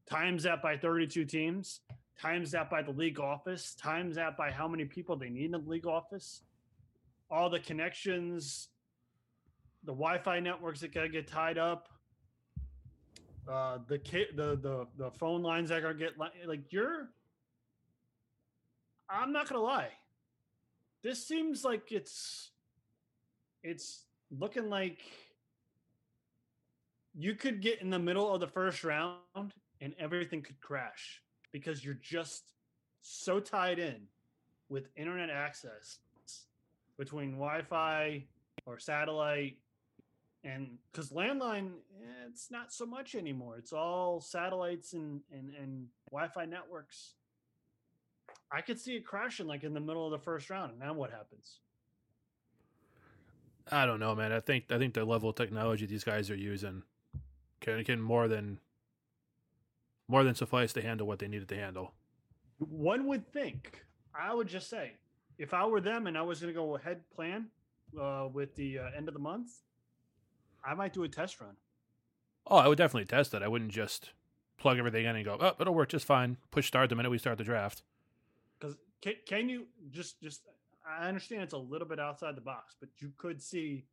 times that by 32 teams, times that by the league office, times that by how many people they need in the league office, all the connections, the Wi Fi networks that got to get tied up. Uh, the, ca- the the the phone lines that are get like you're I'm not gonna lie. This seems like it's it's looking like you could get in the middle of the first round and everything could crash because you're just so tied in with internet access between Wi-Fi or satellite and because landline eh, it's not so much anymore. It's all satellites and and, and wi-fi networks I could see it crashing like in the middle of the first round. And now what happens? I don't know, man. I think I think the level of technology these guys are using can can more than more than suffice to handle what they needed to handle. One would think, I would just say, if I were them and I was going to go ahead plan uh, with the uh, end of the month, I might do a test run. Oh, I would definitely test it. I wouldn't just plug everything in and go, oh, it'll work just fine. Push start the minute we start the draft. Because can, can you just just I understand it's a little bit outside the box, but you could see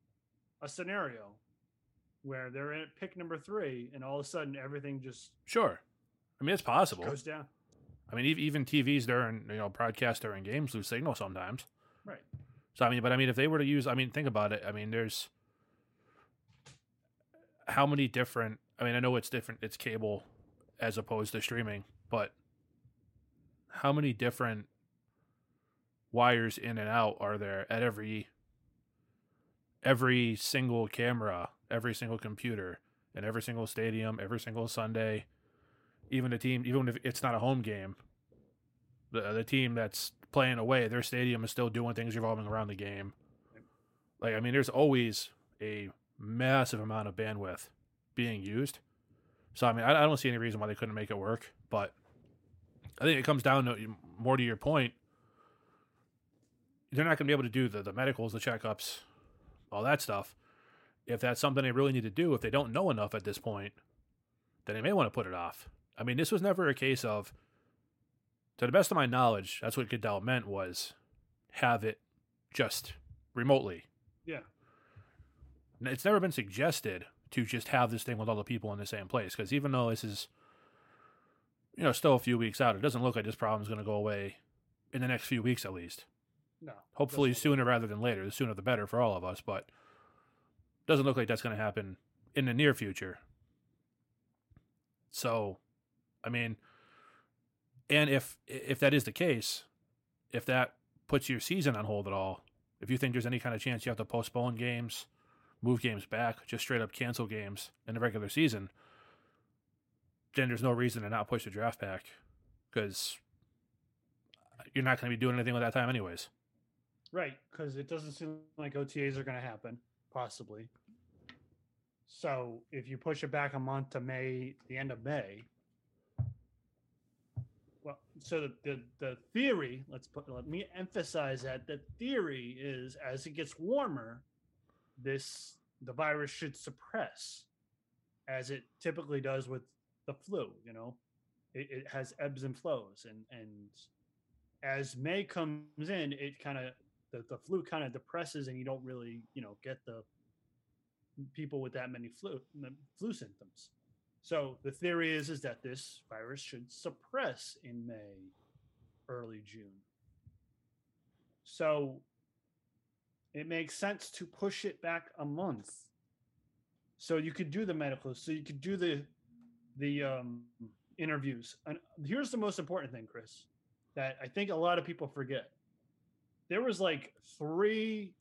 a scenario where they're at pick number three, and all of a sudden everything just Sure. I mean, it's possible. goes down. I mean, ev- even TVs during, you know, broadcast during games lose signal sometimes. Right. So, I mean, but I mean, if they were to use, I mean, think about it. I mean, there's how many different, I mean, I know it's different, it's cable as opposed to streaming, but how many different wires in and out are there at every every single camera, every single computer, and every single stadium, every single Sunday, even the team, even if it's not a home game, the the team that's playing away, their stadium is still doing things revolving around the game. Like I mean, there's always a massive amount of bandwidth being used. So I mean, I, I don't see any reason why they couldn't make it work. But I think it comes down to more to your point. They're not going to be able to do the the medicals, the checkups, all that stuff. If that's something they really need to do, if they don't know enough at this point, then they may want to put it off. I mean, this was never a case of, to the best of my knowledge, that's what Goodell meant was have it just remotely. Yeah. It's never been suggested to just have this thing with all the people in the same place because even though this is, you know, still a few weeks out, it doesn't look like this problem is going to go away in the next few weeks at least. No. Hopefully sooner rather than later. The sooner the better for all of us, but doesn't look like that's going to happen in the near future. So, I mean, And if if that is the case, if that puts your season on hold at all, if you think there's any kind of chance you have to postpone games, move games back, just straight up cancel games in the regular season, then there's no reason to not push the draft back because you're not going to be doing anything with that time anyways. Right, because it doesn't seem like OTAs are going to happen, possibly. So if you push it back a month to May, the end of May, well, so the, the, the theory, let's put, let me emphasize that the theory is as it gets warmer, this the virus should suppress, as it typically does with the flu. You know, it, it has ebbs and flows, and and as May comes in, it kind of the, the flu kind of depresses, and you don't really you know get the people with that many flu flu symptoms. So the theory is is that this virus should suppress in May, early June. So it makes sense to push it back a month. So you could do the medical, so you could do the the um, interviews. And here's the most important thing, Chris, that I think a lot of people forget. There was like three,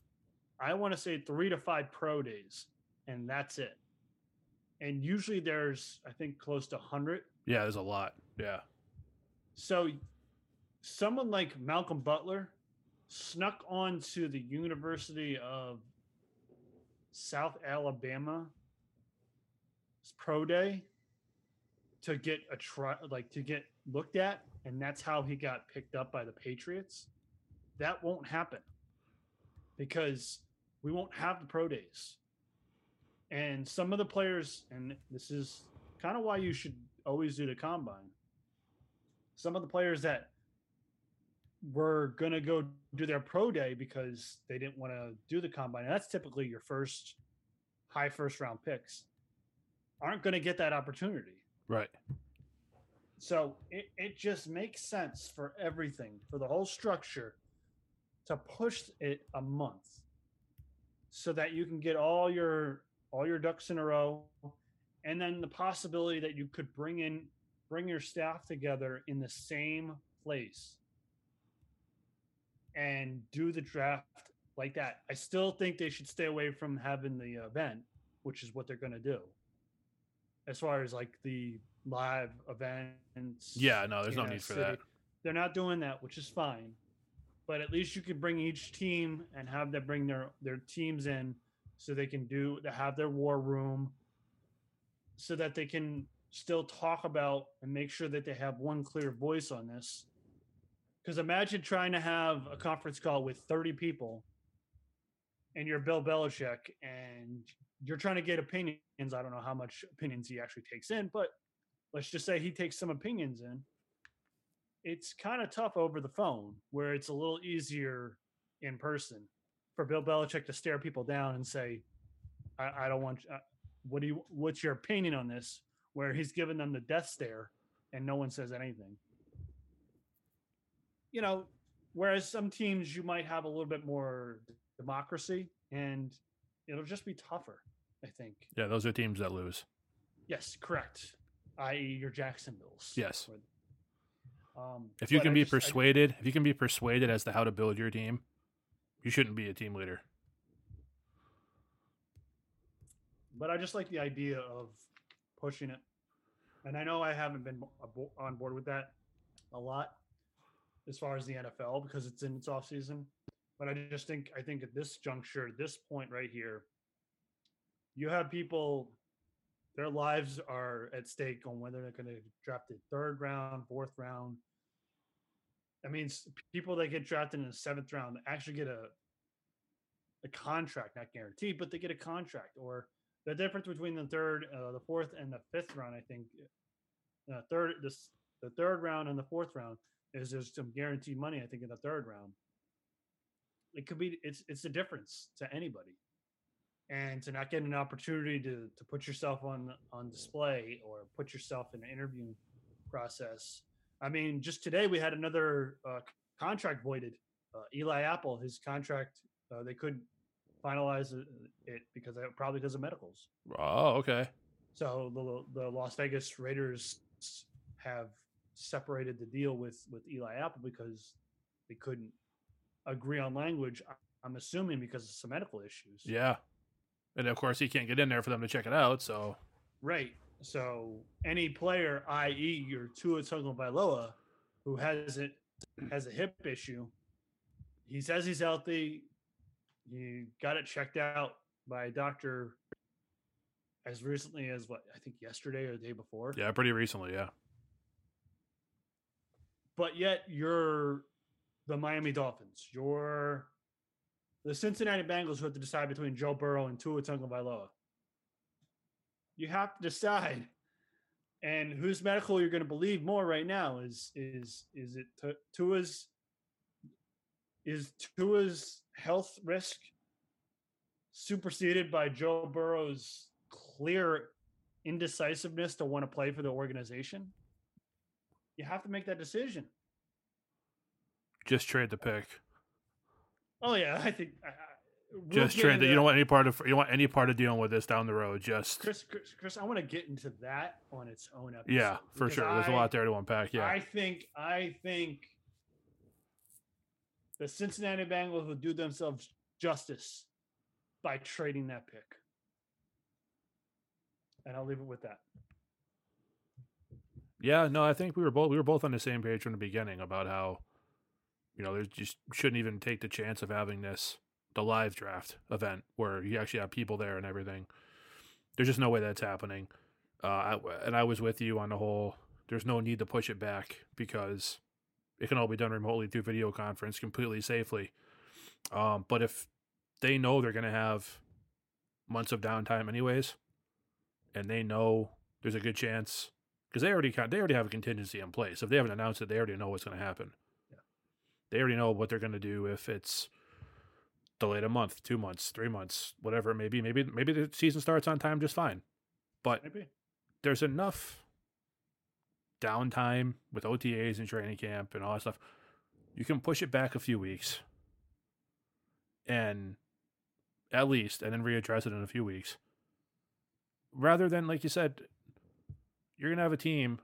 I want to say three to five pro days, and that's it. And usually there's, I think, close to 100. Yeah, there's a lot. Yeah. So someone like Malcolm Butler snuck onto the University of South Alabama pro day to get a try like to get looked at and that's how he got picked up by the Patriots. That won't happen because we won't have the pro days. And some of the players, and this is kind of why you should always do the combine. Some of the players that were going to go do their pro day because they didn't want to do the combine. And that's typically your first high first round picks aren't going to get that opportunity. Right. So it, it just makes sense for everything, for the whole structure, to push it a month so that you can get all your all your ducks in a row and then the possibility that you could bring in bring your staff together in the same place and do the draft like that. I still think they should stay away from having the event, which is what they're going to do. As far as like the live events. Yeah, no, there's no need for that. They're not doing that, which is fine. But at least you can bring each team and have them bring their their teams in so they can do to have their war room so that they can still talk about and make sure that they have one clear voice on this because imagine trying to have a conference call with 30 people and you're Bill Belichick and you're trying to get opinions. I don't know how much opinions he actually takes in, but let's just say he takes some opinions in. It's kind of tough over the phone where it's a little easier in person for Bill Belichick to stare people down and say, I, I don't want, uh, what do you, what's your opinion on this? Where he's giving them the death stare and no one says anything you know, whereas some teams you might have a little bit more democracy and it'll just be tougher, I think. Yeah, those are teams that lose. Yes, correct. I.e., your Jacksonville's. Yes. Um, if you can be just, persuaded, I, if you can be persuaded as to how to build your team, you shouldn't be a team leader. But I just like the idea of pushing it, and I know I haven't been on board with that a lot as far as the NFL because it's in its off season. But I just think I think at this juncture, this point right here, you have people their lives are at stake on whether they're going to draft it third round, fourth round. I mean, people that get drafted in the seventh round actually get a a contract, not guaranteed, but they get a contract. Or the difference between the third, uh, the fourth, and the fifth round, I think, uh, third, this the third round and the fourth round is there's some guaranteed money, I think, in the third round. It could be it's it's a difference to anybody. And to not get an opportunity to to put yourself on on display or put yourself in an interview process. I mean, just today we had another uh, contract voided. Uh, Eli Apple, his contract, uh, they couldn't finalize it because probably because of medicals. Oh, okay. So the the Las Vegas Raiders have separated the deal with with Eli Apple because they couldn't agree on language. I'm assuming because of some medical issues. Yeah, and of course he can't get in there for them to check it out. So right. So any player, i.e., your Tua Tagovailoa, who has it has a hip issue, he says he's healthy. He got it checked out by a doctor as recently as what I think yesterday or the day before. Yeah, pretty recently, yeah. But yet you're the Miami Dolphins. You're the Cincinnati Bengals who have to decide between Joe Burrow and Tua Tagovailoa. You have to decide. And whose medical you're going to believe more right now is is is it Tua's is Tua's health risk superseded by Joe Burrow's clear indecisiveness to want to play for the organization? You have to make that decision. Just trade the pick. Oh yeah, I think. I, we'll just trade. You don't want any part of you don't want any part of dealing with this down the road. Just Chris, Chris, Chris I want to get into that on its own episode. Yeah, for sure. There's a lot there to unpack. Yeah, I think I think the Cincinnati Bengals will do themselves justice by trading that pick. And I'll leave it with that. Yeah, no, I think we were both we were both on the same page from the beginning about how you know, there's just shouldn't even take the chance of having this the live draft event where you actually have people there and everything. There's just no way that's happening. Uh, I, and I was with you on the whole. There's no need to push it back because it can all be done remotely through video conference completely safely. Um, but if they know they're going to have months of downtime anyways, and they know there's a good chance because they already they already have a contingency in place. If they haven't announced it, they already know what's going to happen. They already know what they're going to do if it's delayed a month, two months, three months, whatever it may be. Maybe maybe the season starts on time just fine, but maybe. there's enough downtime with OTAs and training camp and all that stuff, you can push it back a few weeks and at least, and then readdress it in a few weeks. Rather than, like you said, you're going to have a team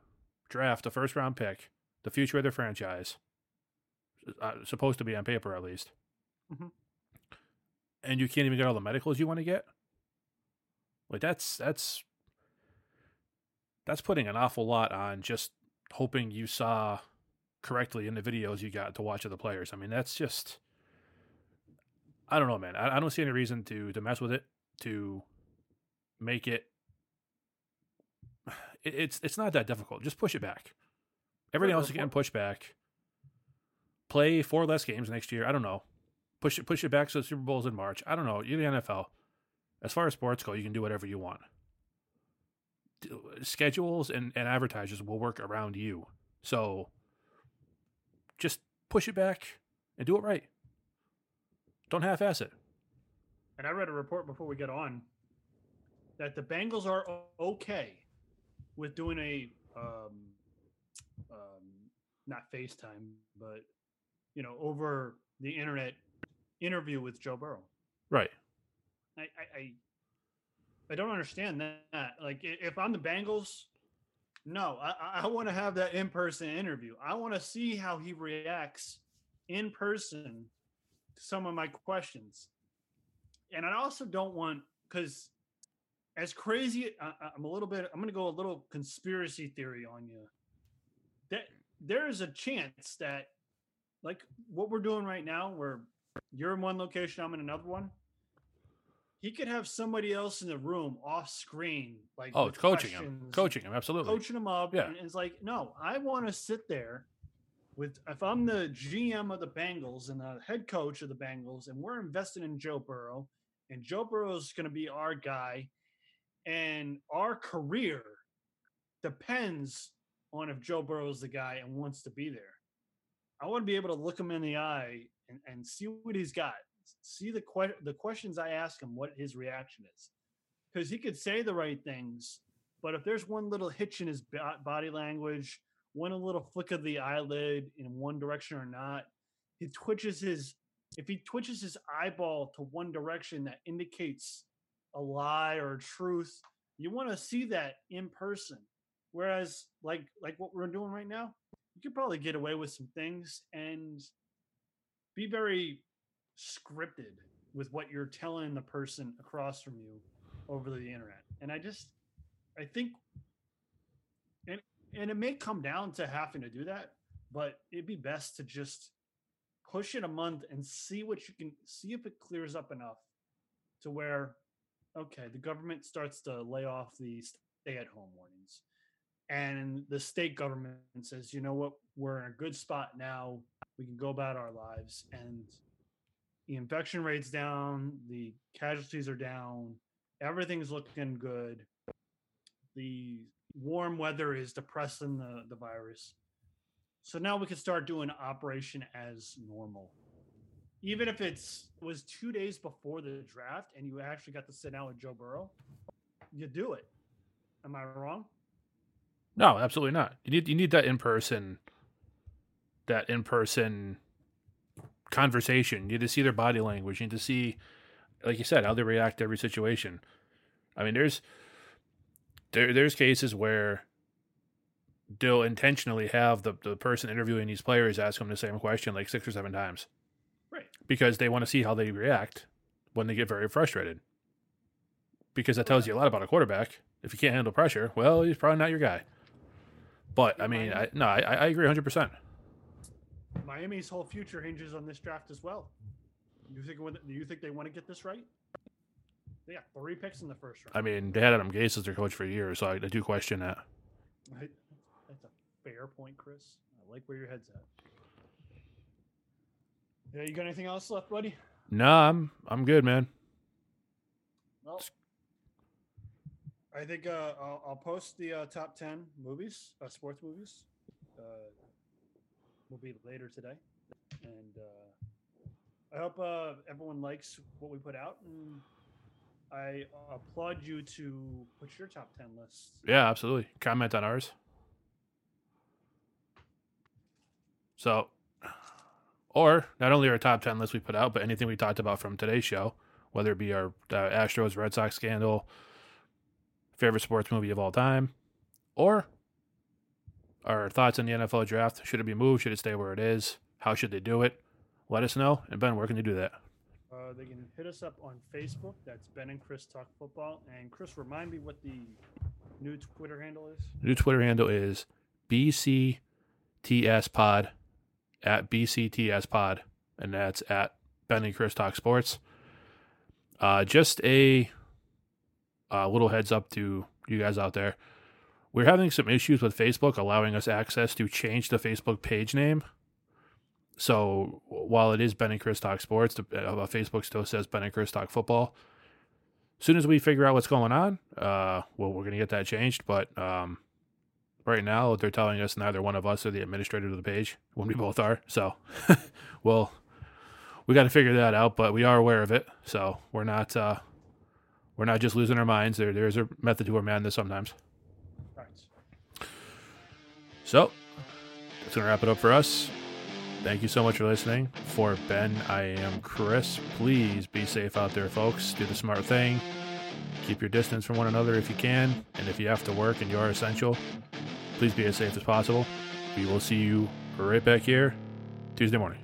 draft a first round pick, the future of their franchise, uh, supposed to be on paper at least, mm-hmm. and you can't even get all the medicals you want to get. Like that's that's that's putting an awful lot on just hoping you saw correctly in the videos you got to watch of the players. I mean, that's just I don't know, man. I, I don't see any reason to to mess with it to make it, it. It's it's not that difficult. Just push it back. Everything else is getting pushed back. Play four less games next year. I don't know. Push it push it back so the Super Bowl's in March. I don't know. You're the NFL. As far as sports go, you can do whatever you want schedules and, and advertisers will work around you. So just push it back and do it right. Don't half ass it. And I read a report before we get on that the Bengals are okay with doing a um, um, not FaceTime, but you know, over the internet interview with Joe Burrow. Right. I, I, I I don't understand that. Like, if I'm the Bengals, no, I, I want to have that in person interview. I want to see how he reacts in person to some of my questions. And I also don't want, because as crazy, I, I'm a little bit, I'm going to go a little conspiracy theory on you. That there is a chance that, like what we're doing right now, where you're in one location, I'm in another one he could have somebody else in the room off screen, like oh, coaching him, coaching him, absolutely, coaching him up. Yeah, and it's like, no, I want to sit there with if I'm the GM of the Bengals and the head coach of the Bengals, and we're investing in Joe Burrow, and Joe Burrow is going to be our guy, and our career depends on if Joe Burrow is the guy and wants to be there. I want to be able to look him in the eye and, and see what he's got see the que- the questions I ask him, what his reaction is, because he could say the right things, but if there's one little hitch in his body language, one little flick of the eyelid in one direction or not, he twitches his. If he twitches his eyeball to one direction, that indicates a lie or a truth. You want to see that in person. Whereas, like like what we're doing right now, you could probably get away with some things and be very scripted with what you're telling the person across from you over the internet. And I just, I think, and and it may come down to having to do that, but it'd be best to just push it a month and see what you can see if it clears up enough to where, okay, the government starts to lay off the stay-at-home warnings, and the state government says, you know what, we're in a good spot now. We can go about our lives and the infection rates down, the casualties are down, everything's looking good. The warm weather is depressing the, the virus. So now we can start doing operation as normal. Even if it's was two days before the draft and you actually got to sit down with Joe Burrow, you do it. Am I wrong? No, absolutely not. You need you need that in person that in person conversation. You need to see their body language. You need to see, like you said, how they react to every situation. I mean, there's there there's cases where they'll intentionally have the, the person interviewing these players ask them the same question like six or seven times. Right. Because they want to see how they react when they get very frustrated. Because that tells you a lot about a quarterback. If you can't handle pressure, well, he's probably not your guy. But I mean, I, no, I, I agree 100. percent Miami's whole future hinges on this draft as well. You think? Do you think they want to get this right? They got three picks in the first round. I mean, they had Adam Gase as their coach for years, so I, I do question that. Right. That's a fair point, Chris. I like where your head's at. Yeah, you got anything else left, buddy? No, I'm I'm good, man. Well, I think uh, I'll, I'll post the uh, top ten movies, uh, sports movies. Uh, will be later today, and uh, I hope uh, everyone likes what we put out. And I applaud you to put your top ten list. Yeah, absolutely. Comment on ours. So, or not only our top 10 list we put out, but anything we talked about from today's show, whether it be our Astros Red Sox scandal, favorite sports movie of all time, or our thoughts on the NFL draft. Should it be moved? Should it stay where it is? How should they do it? Let us know. And Ben, where can they do that? Uh, they can hit us up on Facebook. That's Ben and Chris Talk Football. And Chris, remind me what the new Twitter handle is. New Twitter handle is BCTS Pod at BCTS Pod, and that's at Ben and Chris Talk Sports. Uh, just a, a little heads up to you guys out there. We're having some issues with Facebook allowing us access to change the Facebook page name. So while it is Ben and Chris Talk Sports, the, uh, Facebook still says Ben and Chris Talk Football. As soon as we figure out what's going on, uh, well, we're going to get that changed. But um, right now, they're telling us neither one of us are the administrator of the page when we both are. So, well, we got to figure that out. But we are aware of it, so we're not uh, we're not just losing our minds. There, there's a method to our madness sometimes. Right. So that's gonna wrap it up for us. Thank you so much for listening. For Ben, I am Chris. Please be safe out there, folks. Do the smart thing. Keep your distance from one another if you can. And if you have to work and you are essential, please be as safe as possible. We will see you right back here Tuesday morning.